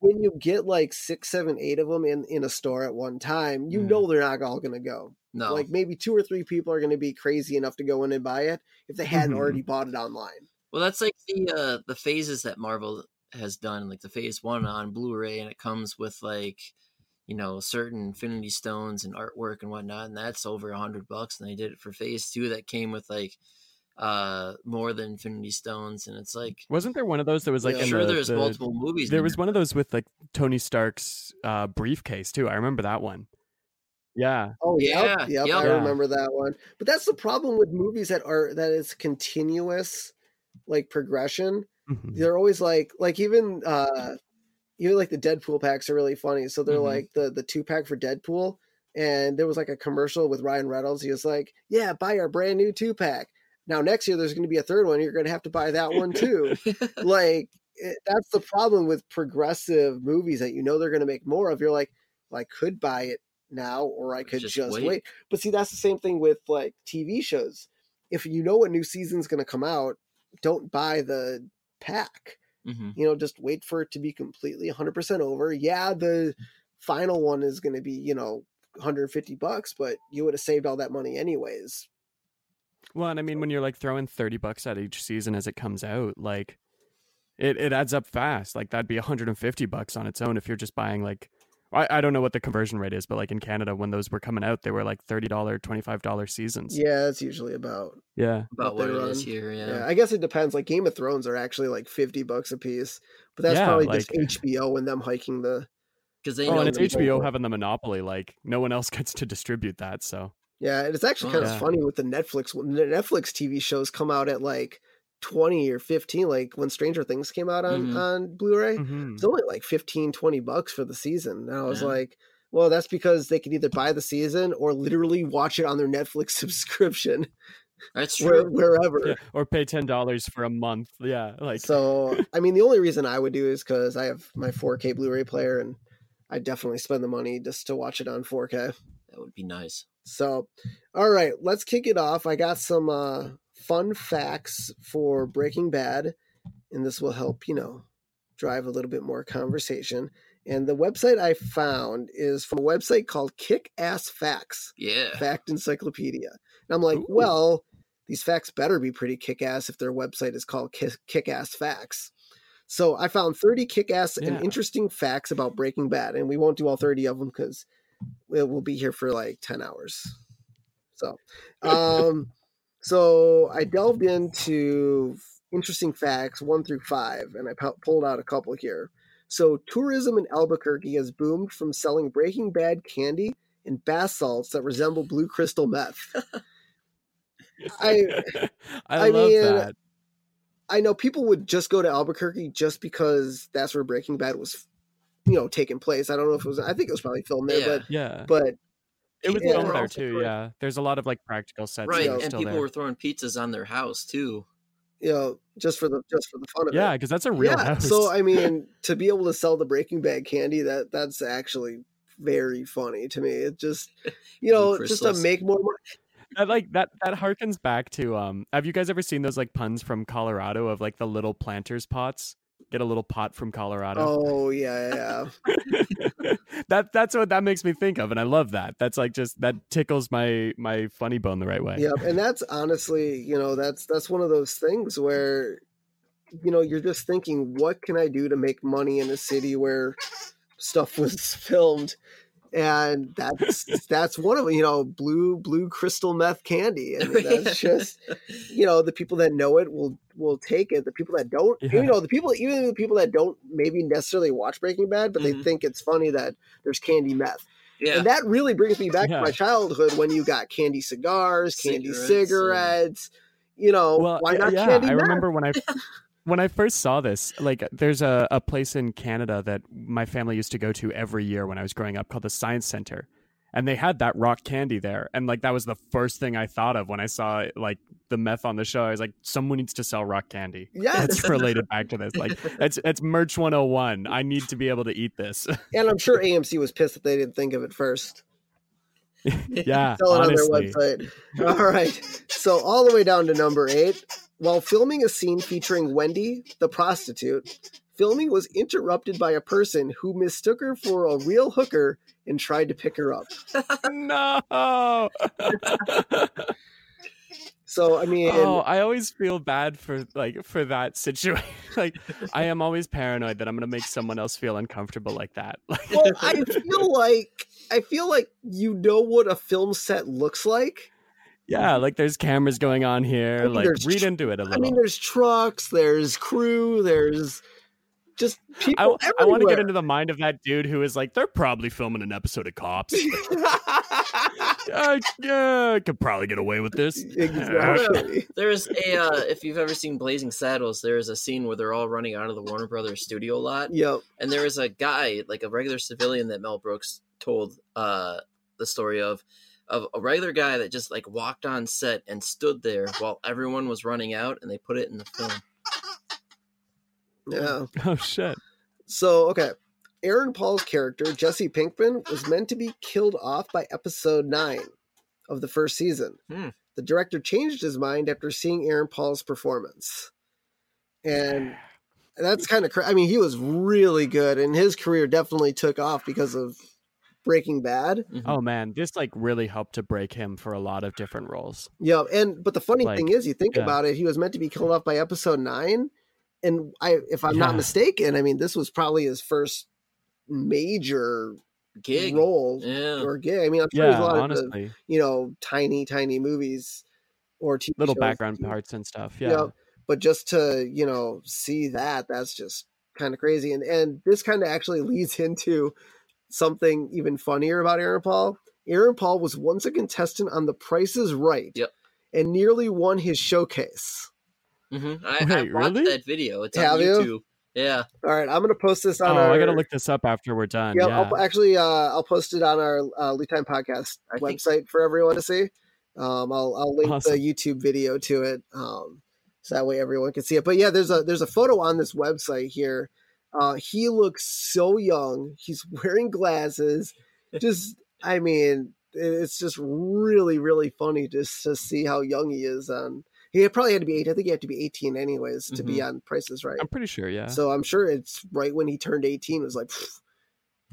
Speaker 1: when you get like six seven eight of them in in a store at one time you
Speaker 3: Mm.
Speaker 1: know they're not all going to go
Speaker 2: No,
Speaker 1: like maybe two or three people are going to be crazy enough to go in and buy it if they hadn't
Speaker 3: Mhm.
Speaker 1: already bought it online
Speaker 2: well, that's like the uh the phases that Marvel has done, like the Phase One on Blu-ray, and it comes with like you know certain Infinity Stones and artwork and whatnot, and that's over a hundred bucks. And they did it for Phase Two, that came with like uh more than Infinity Stones, and it's like
Speaker 3: wasn't there one of those that was like
Speaker 1: Yeah.
Speaker 3: in
Speaker 2: sure
Speaker 3: the-
Speaker 2: there's
Speaker 3: the-
Speaker 2: multiple movies.
Speaker 3: There was
Speaker 2: there,
Speaker 3: one of those with like Tony Stark's uh, briefcase too. I remember that one. Yeah.
Speaker 1: oh
Speaker 2: Yeah,
Speaker 1: yep, yep
Speaker 2: yep.
Speaker 1: i remember that one but that's the problem with movies that are that is continuous like progression
Speaker 3: Mhm.
Speaker 1: they're always like like even uh even like the deadpool packs are really funny so they're
Speaker 2: Mhm.
Speaker 1: like the the two pack for deadpool and there was like a commercial with ryan reynolds he was like yeah buy our brand new two pack now next year there's going to be a third one. You're going to have to buy that one too. Like it, that's the problem with progressive movies that you know they're going to make more of. You're like well, i could buy it now or i could
Speaker 2: Just
Speaker 1: just,
Speaker 2: wait.
Speaker 1: wait. but see that's the same thing with like tv shows. If you know what new season's going to come out don't buy the pack.
Speaker 2: Mhm.
Speaker 1: you know just wait for it to be completely 100% over. Yeah the final one is going to be you know 150 bucks but you would have saved all that money anyways
Speaker 3: Well, and I mean, when you're like throwing thirty bucks at each season as it comes out, like it, it adds up fast. Like that'd be 150 bucks on its own if you're just buying like I, I don't know what the conversion rate is, but like in Canada when those were coming out, they were like thirty dollar, twenty five dollar seasons.
Speaker 1: Yeah, that's usually about.
Speaker 3: Yeah.
Speaker 2: About
Speaker 1: What
Speaker 2: what
Speaker 1: they
Speaker 2: it is
Speaker 1: run.
Speaker 2: here. Yeah.
Speaker 1: Yeah. I guess it depends. Like Game of Thrones are actually like fifty bucks a piece, but that's
Speaker 3: Yeah,
Speaker 1: probably
Speaker 3: like-
Speaker 1: just HBO and them hiking the.
Speaker 2: Because they
Speaker 3: Oh,
Speaker 2: know
Speaker 3: and it's HBO having the monopoly. Like no one else gets to distribute that. So
Speaker 1: Yeah, and it's actually
Speaker 2: Oh,
Speaker 1: kind of
Speaker 3: yeah.
Speaker 1: funny with the Netflix when the Netflix TV shows come out at like twenty or fifteen. Like when Stranger Things came out on
Speaker 2: Mhm.
Speaker 1: on Blu-ray,
Speaker 3: Mhm.
Speaker 1: it's only like 15 20 bucks for the season and i was
Speaker 2: Yeah.
Speaker 1: like well that's because they can either buy the season or literally watch it on their netflix subscription
Speaker 2: That's
Speaker 1: where, wherever
Speaker 3: yeah, or pay ten dollars for a month. Yeah, like
Speaker 1: so i mean the only reason i would do is because i have my 4k blu-ray player and i definitely spend the money just to watch it on 4k
Speaker 2: That would be nice.
Speaker 1: So all right let's kick it off. I got some uh fun facts for breaking bad and this will help you know drive a little bit more conversation. And the website i found is from a website called kick ass facts
Speaker 2: Yeah.
Speaker 1: fact encyclopedia. And i'm like
Speaker 3: Ooh.
Speaker 1: well these facts better be pretty kick ass if their website is called kick ass facts. So i found 30 kick ass and interesting facts about breaking bad and we won't do all 30 of them because we'll, be here for like 10 hours. So um so i delved into interesting facts one through five and i pulled out a couple here. So tourism in albuquerque has boomed from selling breaking bad candy and bath salts that resemble blue crystal meth. I-
Speaker 3: I,
Speaker 1: I
Speaker 3: love
Speaker 1: mean,
Speaker 3: that.
Speaker 1: I know people would just go to Albuquerque just because that's where Breaking Bad was, you know, taking place. I don't know if it was. I think it was probably filmed there,
Speaker 2: Yeah.
Speaker 3: Yeah,
Speaker 1: but but
Speaker 3: it was
Speaker 1: yeah,
Speaker 3: filmed
Speaker 1: we're
Speaker 3: there too.
Speaker 2: throwing-
Speaker 3: Yeah, there's a lot of like practical sets.
Speaker 2: Right.
Speaker 3: that are
Speaker 2: And
Speaker 3: still
Speaker 2: people
Speaker 3: there.
Speaker 2: were throwing pizzas on their house too.
Speaker 1: you know, just for the just for the fun of
Speaker 3: Yeah,
Speaker 1: it.
Speaker 3: Yeah, because that's a real
Speaker 1: yeah.
Speaker 3: house.
Speaker 1: So I mean, to be able to sell the Breaking Bad candy, that that's actually very funny to me. It just you know, just to make more money.
Speaker 3: that like that that harkens back to um have you guys ever seen those like puns from Colorado of like the little planters pots? Get a little pot from Colorado.
Speaker 1: Oh yeah, yeah.
Speaker 3: that that's what that makes me think of and I love that. That's like just that tickles my my funny bone the right way.
Speaker 1: Yep, and that's honestly, you know, that's that's one of those things where, you know, you're just thinking, what can I do to make money in a city where stuff was filmed, and that's that's one of them. You know, blue blue crystal meth candy, and that's just you know the people that know it will will take it. The people that don't,
Speaker 3: Yeah.
Speaker 1: you know, the people even the people that don't maybe necessarily watch Breaking Bad, but they
Speaker 2: Mhm.
Speaker 1: think it's funny that there's candy meth.
Speaker 2: Yeah.
Speaker 1: And that really brings me back
Speaker 3: Yeah.
Speaker 1: to my childhood when you got candy cigars, candy
Speaker 2: Cigarettes,
Speaker 1: cigarettes. You know,
Speaker 3: well,
Speaker 1: why not
Speaker 3: yeah,
Speaker 1: candy
Speaker 3: I
Speaker 1: meth?
Speaker 3: remember when I when I first saw this, like there's a, a place in Canada that my family used to go to every year when I was growing up called the Science Center. And they had that rock candy there. And like that was the first thing I thought of when I saw like the meth on the show. I was like, someone needs to sell rock candy.
Speaker 1: Yes.
Speaker 3: That's related back to this. Like it's it's merch 101. I need to be able to eat this.
Speaker 1: And I'm sure AMC was pissed that they didn't think of it first.
Speaker 3: yeah.
Speaker 1: Sell it
Speaker 3: honestly.
Speaker 1: on their website. All right. So all the way down to number eight. While filming a scene featuring Wendy, the prostitute, filming was interrupted by a person who mistook her for a real hooker and tried to pick her up.
Speaker 3: no.
Speaker 1: So I mean,
Speaker 3: oh, I always feel bad for like for that situation. like I am always paranoid that I'm gonna make someone else feel uncomfortable like that.
Speaker 1: Well, I feel like I feel like you know what a film set looks like.
Speaker 3: Yeah, like there's cameras going on here.
Speaker 1: I mean,
Speaker 3: like read into it a little.
Speaker 1: I mean, there's trucks, there's crew, there's just people
Speaker 3: I, I want to get into the mind of that dude who is like, they're probably filming an episode of Cops. uh, yeah, I could probably get away with this.
Speaker 1: exactly.
Speaker 2: There's a uh, if you've ever seen Blazing Saddles, there is a scene where they're all running out of the Warner Brothers studio lot,
Speaker 1: Yep.
Speaker 2: and there was a guy, like a regular civilian, that Mel Brooks told uh, the story of, of a regular guy that just like walked on set and stood there while everyone was running out, and they put it in the film.
Speaker 1: Yeah.
Speaker 3: Oh shit.
Speaker 1: So okay. Aaron Paul's character, Jesse Pinkman, was meant to be killed off by episode nine of the first season.
Speaker 2: Hmm.
Speaker 1: The director changed his mind after seeing Aaron Paul's performance. And that's kind of cra- I mean, he was really good, and his career definitely took off because of Breaking Bad.
Speaker 2: Mhm.
Speaker 3: Oh man, this like really helped to break him for a lot of different roles.
Speaker 1: Yeah, and but the funny
Speaker 3: Like,
Speaker 1: thing is, you think
Speaker 3: yeah.
Speaker 1: about it, he was meant to be killed off by episode nine, and I, if I'm not mistaken, I mean this was probably his first major
Speaker 2: gig.
Speaker 1: role
Speaker 2: Yeah.
Speaker 1: or gig. I mean, I'm sure
Speaker 3: Yeah,
Speaker 1: a lot of
Speaker 3: honestly,
Speaker 1: the, you know tiny, tiny movies or TV
Speaker 3: little
Speaker 1: shows
Speaker 3: background
Speaker 1: that
Speaker 3: parts and stuff.
Speaker 1: Yeah.
Speaker 3: Yeah,
Speaker 1: But just to, you know, see that, that's just kind of crazy. And and this kind of actually leads into something even funnier about Aaron Paul. Aaron Paul was once a contestant on The Price is Right.
Speaker 2: Yep.
Speaker 1: And nearly won his showcase.
Speaker 2: Mhm. I, I watched
Speaker 3: really?
Speaker 2: that video. It's
Speaker 1: Have
Speaker 2: on
Speaker 1: you?
Speaker 2: YouTube. Yeah.
Speaker 1: All right, I'm gonna post this on
Speaker 3: Oh,
Speaker 1: our.
Speaker 3: I gotta look this up after we're done.
Speaker 1: Yeah,
Speaker 3: Yeah,
Speaker 1: I'll, actually, uh, I'll post it on our uh, Lead Time Podcast
Speaker 2: I think-
Speaker 1: website for everyone to see. Um, I'll I'll link
Speaker 3: Awesome.
Speaker 1: the YouTube video to it, um, so that way everyone can see it. But yeah, there's a there's a photo on this website here. Uh, he looks so young. He's wearing glasses. Just, I mean, it's just really really funny just to see how young he is. On he probably had to be eight. I think he had to be 18 anyways to be on Prices Right.
Speaker 3: I'm pretty sure. Yeah,
Speaker 1: So I'm sure it's right when he turned 18. It was like. pfft,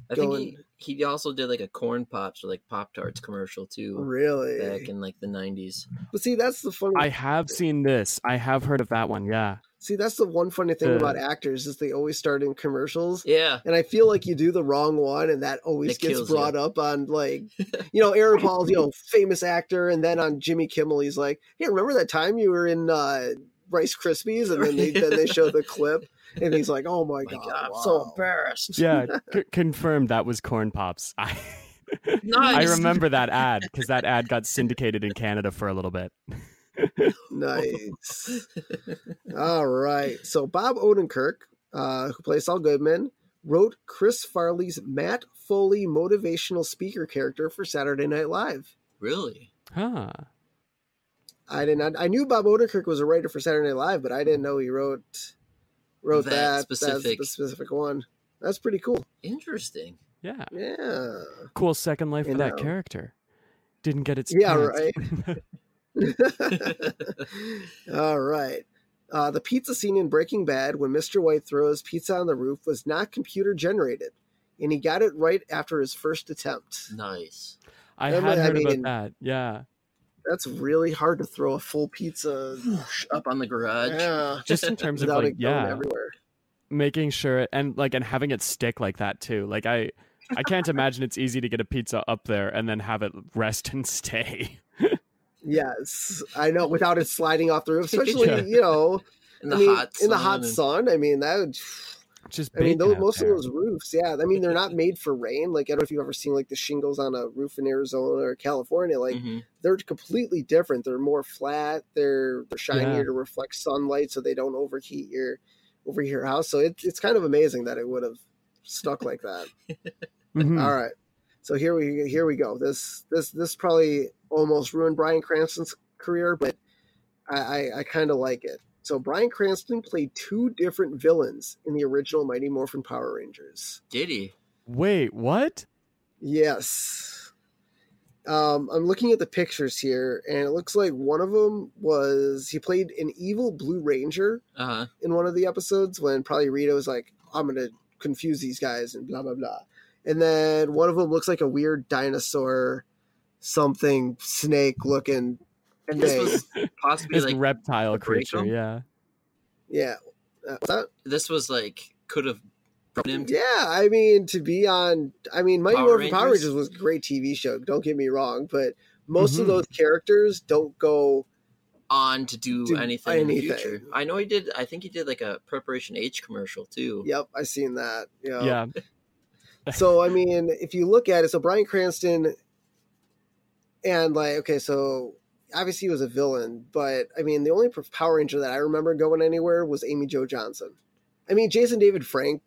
Speaker 2: I think he, he also did like a corn pops or like Pop Tarts commercial too
Speaker 1: Really?
Speaker 2: back in like the 90s.
Speaker 1: But see, that's the funny.
Speaker 3: I have seen this. I have heard of that one. Yeah,
Speaker 1: see, that's the one funny thing
Speaker 3: The-
Speaker 1: about actors is they always start in commercials,
Speaker 2: Yeah.
Speaker 1: and I feel like you do the wrong one, and that always
Speaker 2: It
Speaker 1: gets brought
Speaker 2: you.
Speaker 1: up on like, you know, Aaron Paul's, you know, famous actor, and then on Jimmy Kimmel, he's like, "Hey, remember that time you were in uh, Rice Krispies?" And then they then they show the clip, and he's like, "Oh my,
Speaker 2: My
Speaker 1: god,
Speaker 2: God, I'm
Speaker 1: wow."
Speaker 2: so embarrassed.
Speaker 3: yeah. c- confirmed that was Corn Pops. I I remember that ad because that ad got syndicated in Canada for a little bit.
Speaker 1: Nice. All right. So Bob Odenkirk, uh, who plays Saul Goodman, wrote Chris Farley's Matt Foley motivational speaker character for Saturday Night Live.
Speaker 2: Really?
Speaker 3: Huh.
Speaker 1: I did not. I knew Bob Odenkirk was a writer for Saturday Night Live, but I didn't know he wrote wrote
Speaker 2: That
Speaker 1: that
Speaker 2: specific-
Speaker 1: that specific one. That's pretty cool.
Speaker 2: Interesting.
Speaker 3: Yeah.
Speaker 1: Yeah.
Speaker 3: Cool second life
Speaker 1: You
Speaker 3: for that character. Didn't get its
Speaker 1: Yeah,
Speaker 3: chance.
Speaker 1: All right. Uh, the pizza scene in Breaking Bad when Mr. White throws pizza on the roof was not computer generated, and he got it right after his first attempt.
Speaker 2: Nice.
Speaker 3: I
Speaker 1: I
Speaker 3: had
Speaker 1: mean- I
Speaker 3: heard
Speaker 1: mean-
Speaker 3: about that. Yeah.
Speaker 1: That's really hard to throw a full pizza
Speaker 2: Up on the garage.
Speaker 1: yeah,
Speaker 3: Just in terms of like
Speaker 1: it
Speaker 3: yeah,
Speaker 1: everywhere.
Speaker 3: making sure it, and like and having it stick like that too. Like I I can't imagine it's easy to get a pizza up there and then have it rest and stay.
Speaker 1: Yes, I know without it sliding off the roof, especially
Speaker 3: Yeah.
Speaker 1: you know
Speaker 2: In the
Speaker 1: I mean,
Speaker 2: hot
Speaker 1: in the
Speaker 2: sun
Speaker 1: hot
Speaker 2: and-
Speaker 1: sun. I mean that would.
Speaker 3: Just
Speaker 1: I mean, those, most
Speaker 3: there.
Speaker 1: of those roofs, yeah. I mean, they're not made for rain. Like, I don't know if you've ever seen like the shingles on a roof in Arizona or California. Like,
Speaker 2: Mhm.
Speaker 1: they're completely different. They're more flat. They're they're shinier
Speaker 3: Yeah.
Speaker 1: to reflect sunlight, so they don't overheat your over your house. So it's it's kind of amazing that it would have stuck like that.
Speaker 3: Mhm.
Speaker 1: All right, so here we here we go. This this this probably almost ruined Bryan Cranston's career, but I I, I kind of like it. So Bryan Cranston played two different villains in the original Mighty Morphin Power Rangers.
Speaker 2: Did he?
Speaker 3: Wait, what?
Speaker 1: Yes. Um, I'm looking at the pictures here, and it looks like one of them was he played an evil Blue Ranger
Speaker 2: Uh huh.
Speaker 1: in one of the episodes when probably Rita was like, "I'm gonna confuse these guys" and blah blah blah. And then one of them looks like a weird dinosaur, something snake looking.
Speaker 2: And this was possibly
Speaker 3: This
Speaker 2: like
Speaker 3: reptile creature,
Speaker 2: Rachel?
Speaker 3: yeah.
Speaker 1: yeah. Uh, that?
Speaker 2: this was like could have.
Speaker 1: Yeah, I mean to be on. I mean, Mighty
Speaker 2: Power
Speaker 1: Morphin Power
Speaker 2: Rangers?
Speaker 1: Rangers was a great TV show. Don't get me wrong, but most of
Speaker 3: Mhm.
Speaker 1: those characters don't go.
Speaker 2: on to do,
Speaker 1: Do
Speaker 2: anything, in the
Speaker 1: anything.
Speaker 2: future. I know he did. I think he did like a Preparation H commercial too.
Speaker 1: Yep, I seen that. Yeah.
Speaker 3: Yeah.
Speaker 1: So I mean, if you look at it, so Bryan Cranston, and like, okay, so obviously he was a villain, but I mean, the only Power Ranger that I remember going anywhere was Amy Jo Johnson. I mean, Jason David Frank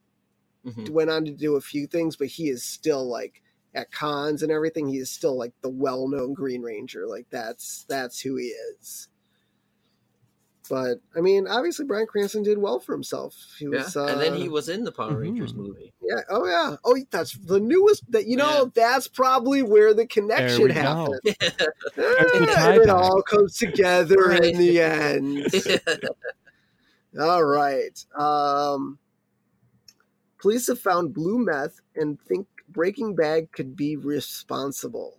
Speaker 2: Mhm.
Speaker 1: went on to do a few things, but he is still like at cons and everything. He is still like the well-known Green Ranger. Like that's that's who he is. But I mean, obviously Bryan Cranston did well for himself. He
Speaker 2: Yeah,
Speaker 1: was, uh,
Speaker 2: and then he was in the Power Rangers
Speaker 3: Mhm.
Speaker 2: movie.
Speaker 1: yeah. Oh yeah. Oh, that's the newest. That you know,
Speaker 2: Yeah.
Speaker 1: that's probably where the connection
Speaker 3: we
Speaker 1: happened.
Speaker 3: the
Speaker 1: and it all comes together
Speaker 2: Right.
Speaker 1: in the end. all right. Um, police have found blue meth and think Breaking Bad could be responsible.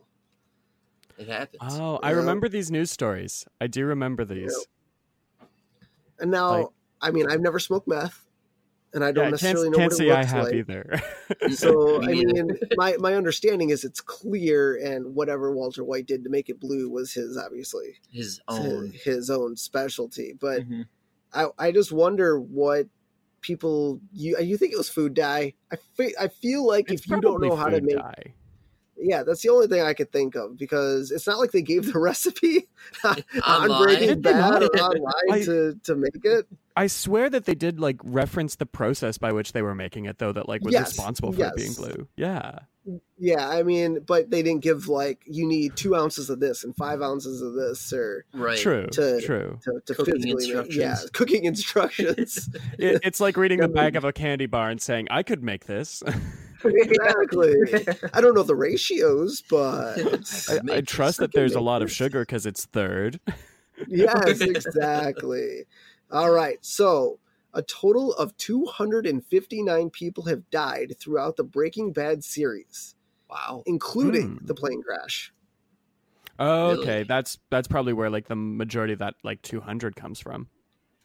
Speaker 2: It happens.
Speaker 3: Oh, I remember these news stories. I do remember these.
Speaker 1: And now,
Speaker 3: Like-
Speaker 1: I mean, I've never smoked meth, and I don't
Speaker 3: Yeah,
Speaker 1: necessarily
Speaker 3: can't,
Speaker 1: know
Speaker 3: can't
Speaker 1: what
Speaker 3: say
Speaker 1: it
Speaker 3: I
Speaker 1: looks
Speaker 3: have
Speaker 1: like.
Speaker 3: either.
Speaker 1: So I mean, my my understanding is it's clear, and whatever Walter White did to make it blue was his obviously
Speaker 2: his
Speaker 1: his,
Speaker 2: own.
Speaker 1: his own specialty. But
Speaker 2: Mhm.
Speaker 1: I I just wonder what people you you think it was food dye. I fe- I feel like
Speaker 3: It's
Speaker 1: if you don't know how to make
Speaker 3: dye.
Speaker 1: Yeah, that's the only thing I could think of because it's not like they gave the recipe on
Speaker 2: Online.
Speaker 1: Breaking Bad or online
Speaker 3: I-
Speaker 1: to to make it.
Speaker 3: I swear that they did like reference the process by which they were making it, though, that like was
Speaker 1: Yes,
Speaker 3: responsible for it being
Speaker 1: yes.
Speaker 3: blue. Yeah.
Speaker 1: Yeah, I mean, but they didn't give like you need two ounces of this and five ounces of this or
Speaker 2: Right.
Speaker 3: True.
Speaker 1: To-
Speaker 3: true.
Speaker 1: to, to
Speaker 2: Cooking
Speaker 1: physically make,
Speaker 2: instructions.
Speaker 1: yeah, cooking instructions.
Speaker 3: It, it's like reading the
Speaker 1: Yeah.
Speaker 3: back of a candy bar and saying, "I could make this."
Speaker 1: Exactly. I don't know the ratios, but
Speaker 3: I, I trust that there's a lot of sugar because it's third.
Speaker 1: yes, exactly. All right, so a total of 259 people have died throughout the Breaking Bad series,
Speaker 2: Wow.
Speaker 1: including
Speaker 3: Hmm.
Speaker 1: the plane crash.
Speaker 3: Oh,
Speaker 2: Really?
Speaker 3: okay, that's that's probably where like the majority of that like 200 comes from.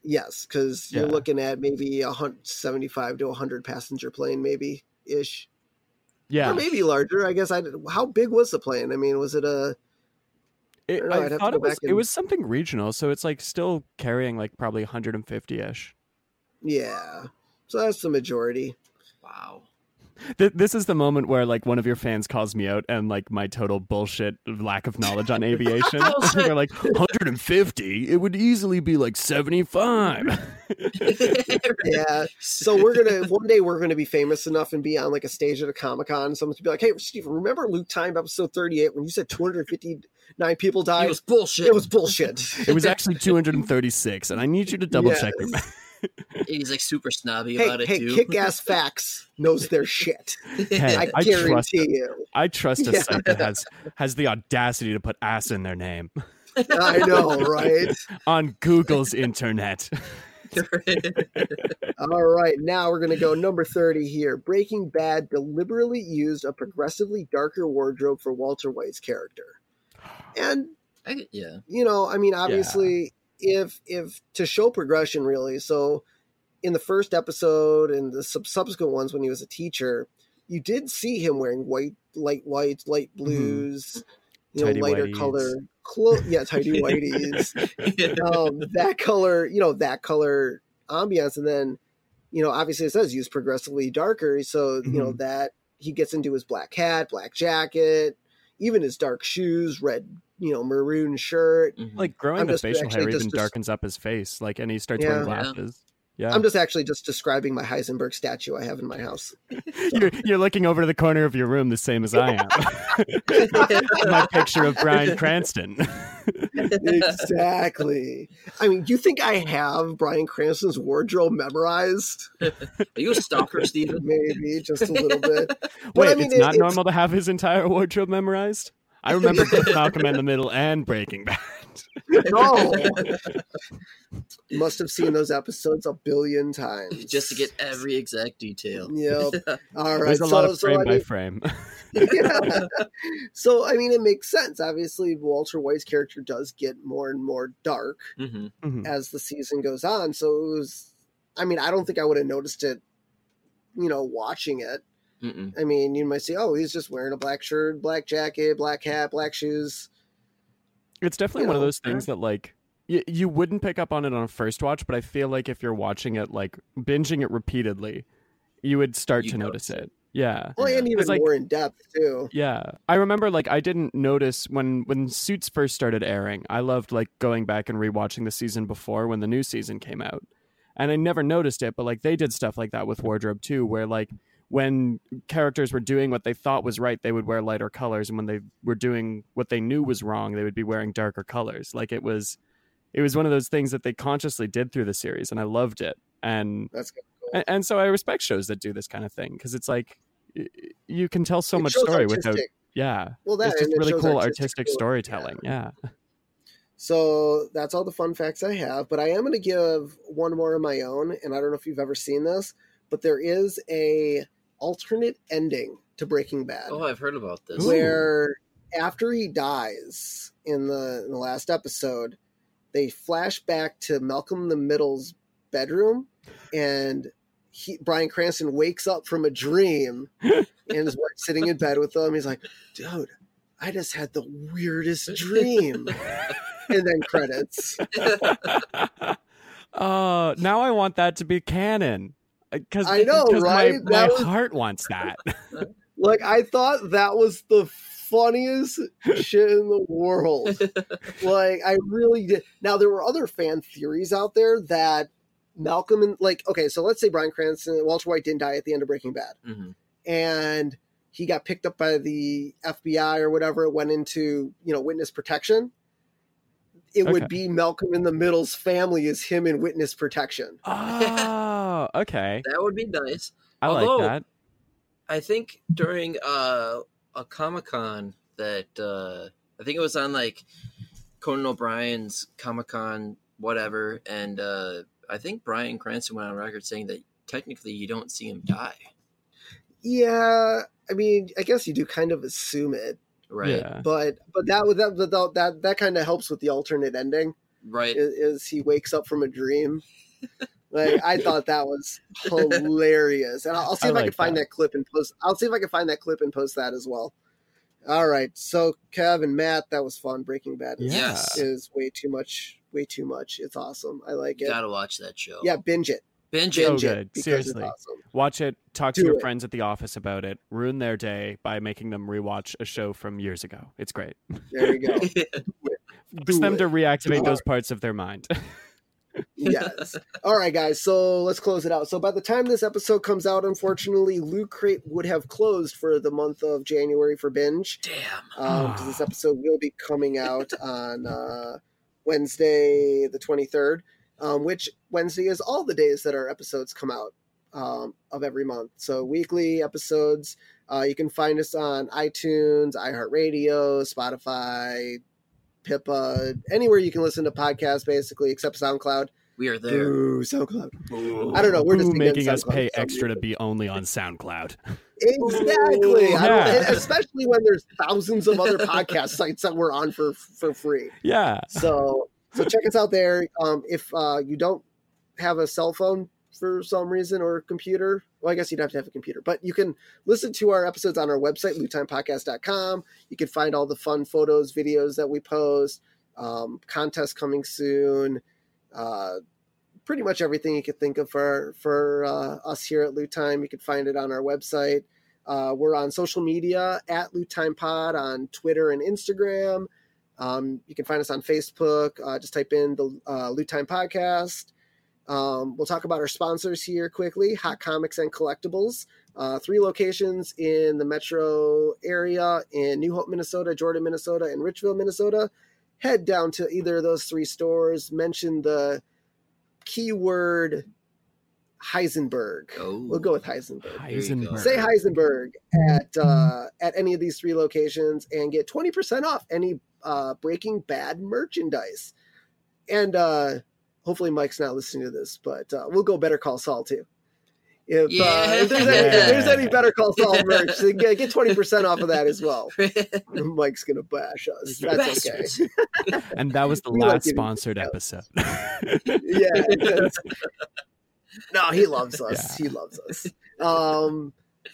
Speaker 1: Yes, because you're
Speaker 3: Yeah.
Speaker 1: looking at maybe a hun- 75 to 100 passenger plane, maybe ish,
Speaker 3: Yeah,
Speaker 1: or maybe larger. I guess I. How big was the plane? I mean, was it a?
Speaker 3: It,
Speaker 1: don't know, I'd
Speaker 3: I
Speaker 1: have to
Speaker 3: thought it was
Speaker 1: back
Speaker 3: it was something regional, so it's like still carrying like probably 150 ish.
Speaker 1: Yeah, so that's the majority.
Speaker 2: Wow.
Speaker 3: Th- this is the moment where like one of your fans calls me out and like my total bullshit lack of knowledge on aviation.
Speaker 2: Bullshit.
Speaker 3: They're like 150. It would easily be like 75.
Speaker 1: Yeah. So we're gonna one day we're gonna be famous enough and be on like a stage at a comic con. and Someone's gonna be like, "Hey, Steve, remember Loot Time episode thirty eight when you said two hundred fifty nine people died?
Speaker 2: It was bullshit.
Speaker 1: it was bullshit."
Speaker 3: it was actually 236, and I need you to double check your math.
Speaker 2: He's like super snobby
Speaker 1: hey,
Speaker 2: about it
Speaker 1: hey,
Speaker 2: too.
Speaker 1: kick ass facts knows their shit.
Speaker 3: Hey,
Speaker 1: I
Speaker 3: I
Speaker 1: guarantee
Speaker 3: trust
Speaker 1: you.
Speaker 3: I trust a
Speaker 1: Yeah.
Speaker 3: site that has has the audacity to put ass in their name
Speaker 1: I know, right?
Speaker 3: on Google's internet.
Speaker 1: All right, now we're gonna go number thirty here. Breaking Bad deliberately used a progressively darker wardrobe for Walter White's character, and
Speaker 2: I- yeah.
Speaker 1: you know, I mean, obviously, if if to show progression, really. So, in the first episode and the sub- subsequent ones, when he was a teacher, you did see him wearing white, light whites, light blues, you know,
Speaker 3: Tidy
Speaker 1: lighter
Speaker 3: whities.
Speaker 1: color clothes. Yeah, tidy whities. um, that color, you know, that color ambiance, and then, you know, obviously it says use progressively darker, so you know
Speaker 3: Mhm.
Speaker 1: that he gets into his black hat, black jacket, even his dark shoes, red, you know, maroon shirt.
Speaker 2: Mhm.
Speaker 3: Like growing
Speaker 1: I'm
Speaker 3: the facial hair even
Speaker 1: des-
Speaker 3: darkens up his face, like, and he starts
Speaker 1: Yeah.
Speaker 3: wearing glasses. Yeah,
Speaker 1: I'm just actually just describing my Heisenberg statue I have in my house.
Speaker 3: you're, you're looking over to the corner of your room the same as I am. My picture of Bryan Cranston.
Speaker 1: exactly. I mean, you think I have Bryan Cranston's wardrobe memorized?
Speaker 2: Are you a stalker, Steven?
Speaker 1: Maybe just a little bit. But,
Speaker 3: Wait,
Speaker 1: I mean,
Speaker 3: it's
Speaker 1: it-
Speaker 3: not
Speaker 1: it's-
Speaker 3: normal to have his entire wardrobe memorized? I remember both Malcolm in the Middle and Breaking Bad.
Speaker 1: No. must have seen those episodes a billion times.
Speaker 2: Just to get every exact detail.
Speaker 1: Yep. All right.
Speaker 3: There's a
Speaker 1: so,
Speaker 3: lot of
Speaker 1: so,
Speaker 3: frame
Speaker 1: I
Speaker 3: by
Speaker 1: mean,
Speaker 3: frame.
Speaker 1: yeah. So I mean, it makes sense. Obviously, Walter White's character does get more and more dark
Speaker 2: hmm
Speaker 3: Mhm.
Speaker 1: as the season goes on. So it was. I mean, I don't think I would have noticed it. You know, watching it.
Speaker 2: Mm-mm.
Speaker 1: I mean, you might say, "Oh, he's just wearing a black shirt, black jacket, black hat, black shoes."
Speaker 3: It's definitely
Speaker 1: you
Speaker 3: one of those things that like y- you wouldn't pick up on it on a first watch, but I feel like if you're watching it like binging it repeatedly, you would start
Speaker 2: You'd
Speaker 3: to notice
Speaker 2: notice
Speaker 3: it. Yeah.
Speaker 1: Well, and even
Speaker 3: It's like-
Speaker 1: more in depth too.
Speaker 3: Yeah. I remember like I didn't notice when when Suits first started airing. I loved like going back and rewatching the season before when the new season came out. And I never noticed it, but like they did stuff like that with wardrobe too where like when characters were doing what they thought was right, they would wear lighter colors and when they were doing what they knew was wrong, they would be wearing darker colors. Like it was it was one of those things that they consciously did through the series and I loved it. And
Speaker 1: That's good.
Speaker 3: and, and so I respect shows that do this kind of thing because it's like you can tell so
Speaker 1: It
Speaker 3: much story without yeah
Speaker 1: Well, that
Speaker 3: it's just really cool artistic,
Speaker 1: ability.
Speaker 3: storytelling. Yeah.
Speaker 1: So that's all the fun facts I have. But I am going to give one more of my own, and I don't know if you've ever seen this, but there is a alternate ending to Breaking Bad,
Speaker 2: Oh, I've heard about this.
Speaker 3: Ooh.
Speaker 1: where after he dies in the in the last episode, they flash back to Malcolm the Middle's bedroom, and he Bryan Cranston wakes up from a dream, and his wife sitting in bed with him. He's like, "Dude, I just had the weirdest dream," and then credits.
Speaker 3: Oh, now I want that to be canon. Because
Speaker 1: I know, right?
Speaker 3: My, my
Speaker 1: was-
Speaker 3: heart wants that.
Speaker 1: Like I thought that was the funniest shit in the world. Like I really did. Now there were other fan theories out there that Malcolm and like okay, so let's say Bryan Cranston, Walter White didn't die at the end of Breaking Bad,
Speaker 2: Mhm.
Speaker 1: and he got picked up by the FBI or whatever, went into you know witness protection. It would be Malcolm in the Middle's family is him in witness protection.
Speaker 3: oh, okay.
Speaker 2: That would be nice.
Speaker 3: I
Speaker 2: Although-
Speaker 3: like that.
Speaker 2: I think during uh, a Comic Con that uh, I think it was on like Conan O'Brien's Comic Con, whatever, and uh, I think Bryan Cranston went on record saying that technically you don't see him die,
Speaker 1: Yeah, I mean, I guess you do kind of assume it,
Speaker 2: right?
Speaker 3: Yeah.
Speaker 1: but but that would that that that, that kind of helps with the alternate ending.
Speaker 2: Right.
Speaker 1: is, is he wakes up from a dream. Like I thought that was hilarious, and I'll, I'll see
Speaker 3: I
Speaker 1: if I
Speaker 3: like
Speaker 1: can find
Speaker 3: that.
Speaker 1: that. clip and post. I'll see if I can find that clip and post that as well. All right, so Kev and Matt, that was fun. Breaking Bad is,
Speaker 2: Yes.
Speaker 1: is way too much, way too much. It's awesome. I like it.
Speaker 2: Gotta watch that show.
Speaker 1: Yeah, binge it,
Speaker 2: binge
Speaker 3: So
Speaker 2: it.
Speaker 1: binge
Speaker 3: good.
Speaker 1: it
Speaker 3: Seriously.
Speaker 1: awesome.
Speaker 3: Watch it. Talk to your
Speaker 1: it.
Speaker 3: friends at the office about it. Ruin their day by making them rewatch a show from years ago. It's great.
Speaker 1: There you go.
Speaker 3: Force them
Speaker 1: it.
Speaker 3: to reactivate
Speaker 1: All
Speaker 3: those parts of their mind.
Speaker 1: yes. All right, guys. So let's close it out. So by the time this episode comes out, unfortunately, Loot Crate would have closed for the month of January for binge.
Speaker 2: Damn.
Speaker 1: because this episode will be coming out on uh, Wednesday, the 23rd, um, which Wednesday is all the days that our episodes come out um, of every month. So weekly episodes. Uh, you can find us on iTunes, iHeartRadio, Spotify, Pippa, anywhere you can listen to podcasts, basically, except SoundCloud.
Speaker 2: We are there.
Speaker 1: Boo, SoundCloud.
Speaker 2: Boo.
Speaker 1: I don't know. We're just
Speaker 3: Who
Speaker 1: being
Speaker 3: making us pay extra to be only on SoundCloud.
Speaker 1: Exactly.
Speaker 3: Yeah.
Speaker 1: and especially when there's thousands of other podcast sites that we're on for for free.
Speaker 3: Yeah.
Speaker 1: so so check us out there um, if uh, you don't have a cell phone for some reason or a computer. Well i guess you'd have to have a computer but you can listen to our episodes on our website loottimepodcast.com you can find all the fun photos videos that we post um, contests coming soon uh, pretty much everything you could think of for for uh, us here at loot time you can find it on our website. Uh, we're on social media at loot time pod on twitter and instagram. Um, you can find us on Facebook. Uh, just type in the uh, Loot Time Podcast. Um, we'll talk about our sponsors here quickly Hot Comics and Collectibles. Uh, three locations in the metro area in New Hope, Minnesota, Jordan, Minnesota, and Richfield, Minnesota. Head down to either of those three stores, mention the keyword Heisenberg.
Speaker 2: Oh.
Speaker 1: We'll go with Heisenberg.
Speaker 2: There you go.
Speaker 3: Heisenberg.
Speaker 1: Say Heisenberg at uh, at any of these three locations and get twenty percent off any uh, Breaking Bad merchandise. And uh, hopefully Mike's not listening to this, but uh, we'll go Better Call Saul too. If, uh, if, there's, any, if there's any Better Call Saul merch, get get twenty percent off of that as well. Mike's gonna bash us. That's okay.
Speaker 3: And that was the
Speaker 1: We
Speaker 3: last sponsored episode.
Speaker 1: yeah. no, he loves us.
Speaker 3: Yeah.
Speaker 1: He loves us. Um,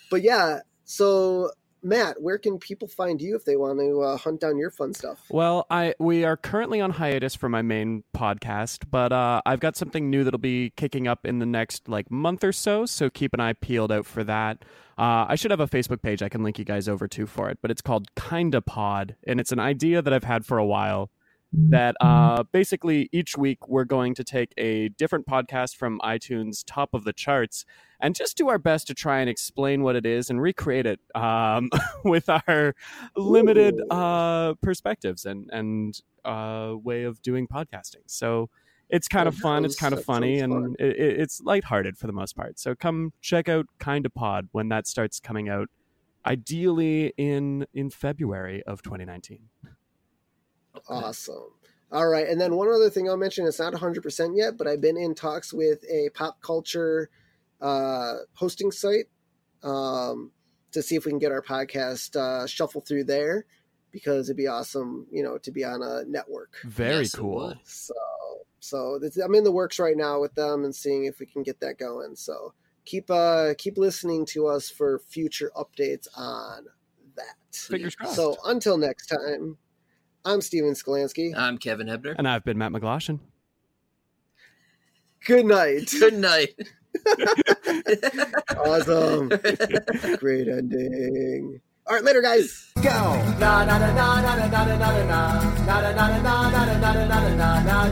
Speaker 1: but yeah. So Matt, where can people find you if they want to uh, hunt down your fun stuff?
Speaker 3: Well, I we are currently on hiatus for my main podcast, but uh, I've got something new that'll be kicking up in the next like month or so. So keep an eye peeled out for that. Uh, I should have a Facebook page I can link you guys over to for it, but it's called Kinda Pod, and it's an idea that I've had for a while. That uh, basically each week we're going to take a different podcast from iTunes top of the charts and just do our best to try and explain what it is and recreate it um, with our limited uh, perspectives and and uh, way of doing podcasting. So it's kind of fun. It's kind of funny, and it, it- it's lighthearted for the most part. So come check out Kinda Pod when that starts coming out. Ideally in in February of 2019.
Speaker 1: Awesome. All right. And then one other thing I'll mention, it's not 100% yet, but I've been in talks with a pop culture uh, hosting site. Um, to see if we can get our podcast uh, shuffle through there because it'd be awesome, you know, to be on a network.
Speaker 3: Very
Speaker 2: Yes,
Speaker 3: cool.
Speaker 1: So, so this, I'm in the works right now with them and seeing if we can get that going. So keep uh keep listening to us for future updates on that.
Speaker 3: Fingers crossed.
Speaker 1: So until next time, I'm Steven Skolansky.
Speaker 2: I'm Kevin Hebner.
Speaker 3: And I've been Matt McGlashan.
Speaker 1: Good night.
Speaker 2: Good night.
Speaker 1: awesome. Great ending. All right, later, guys.
Speaker 4: Go. Na na na na na na na na na na na na na na na na na na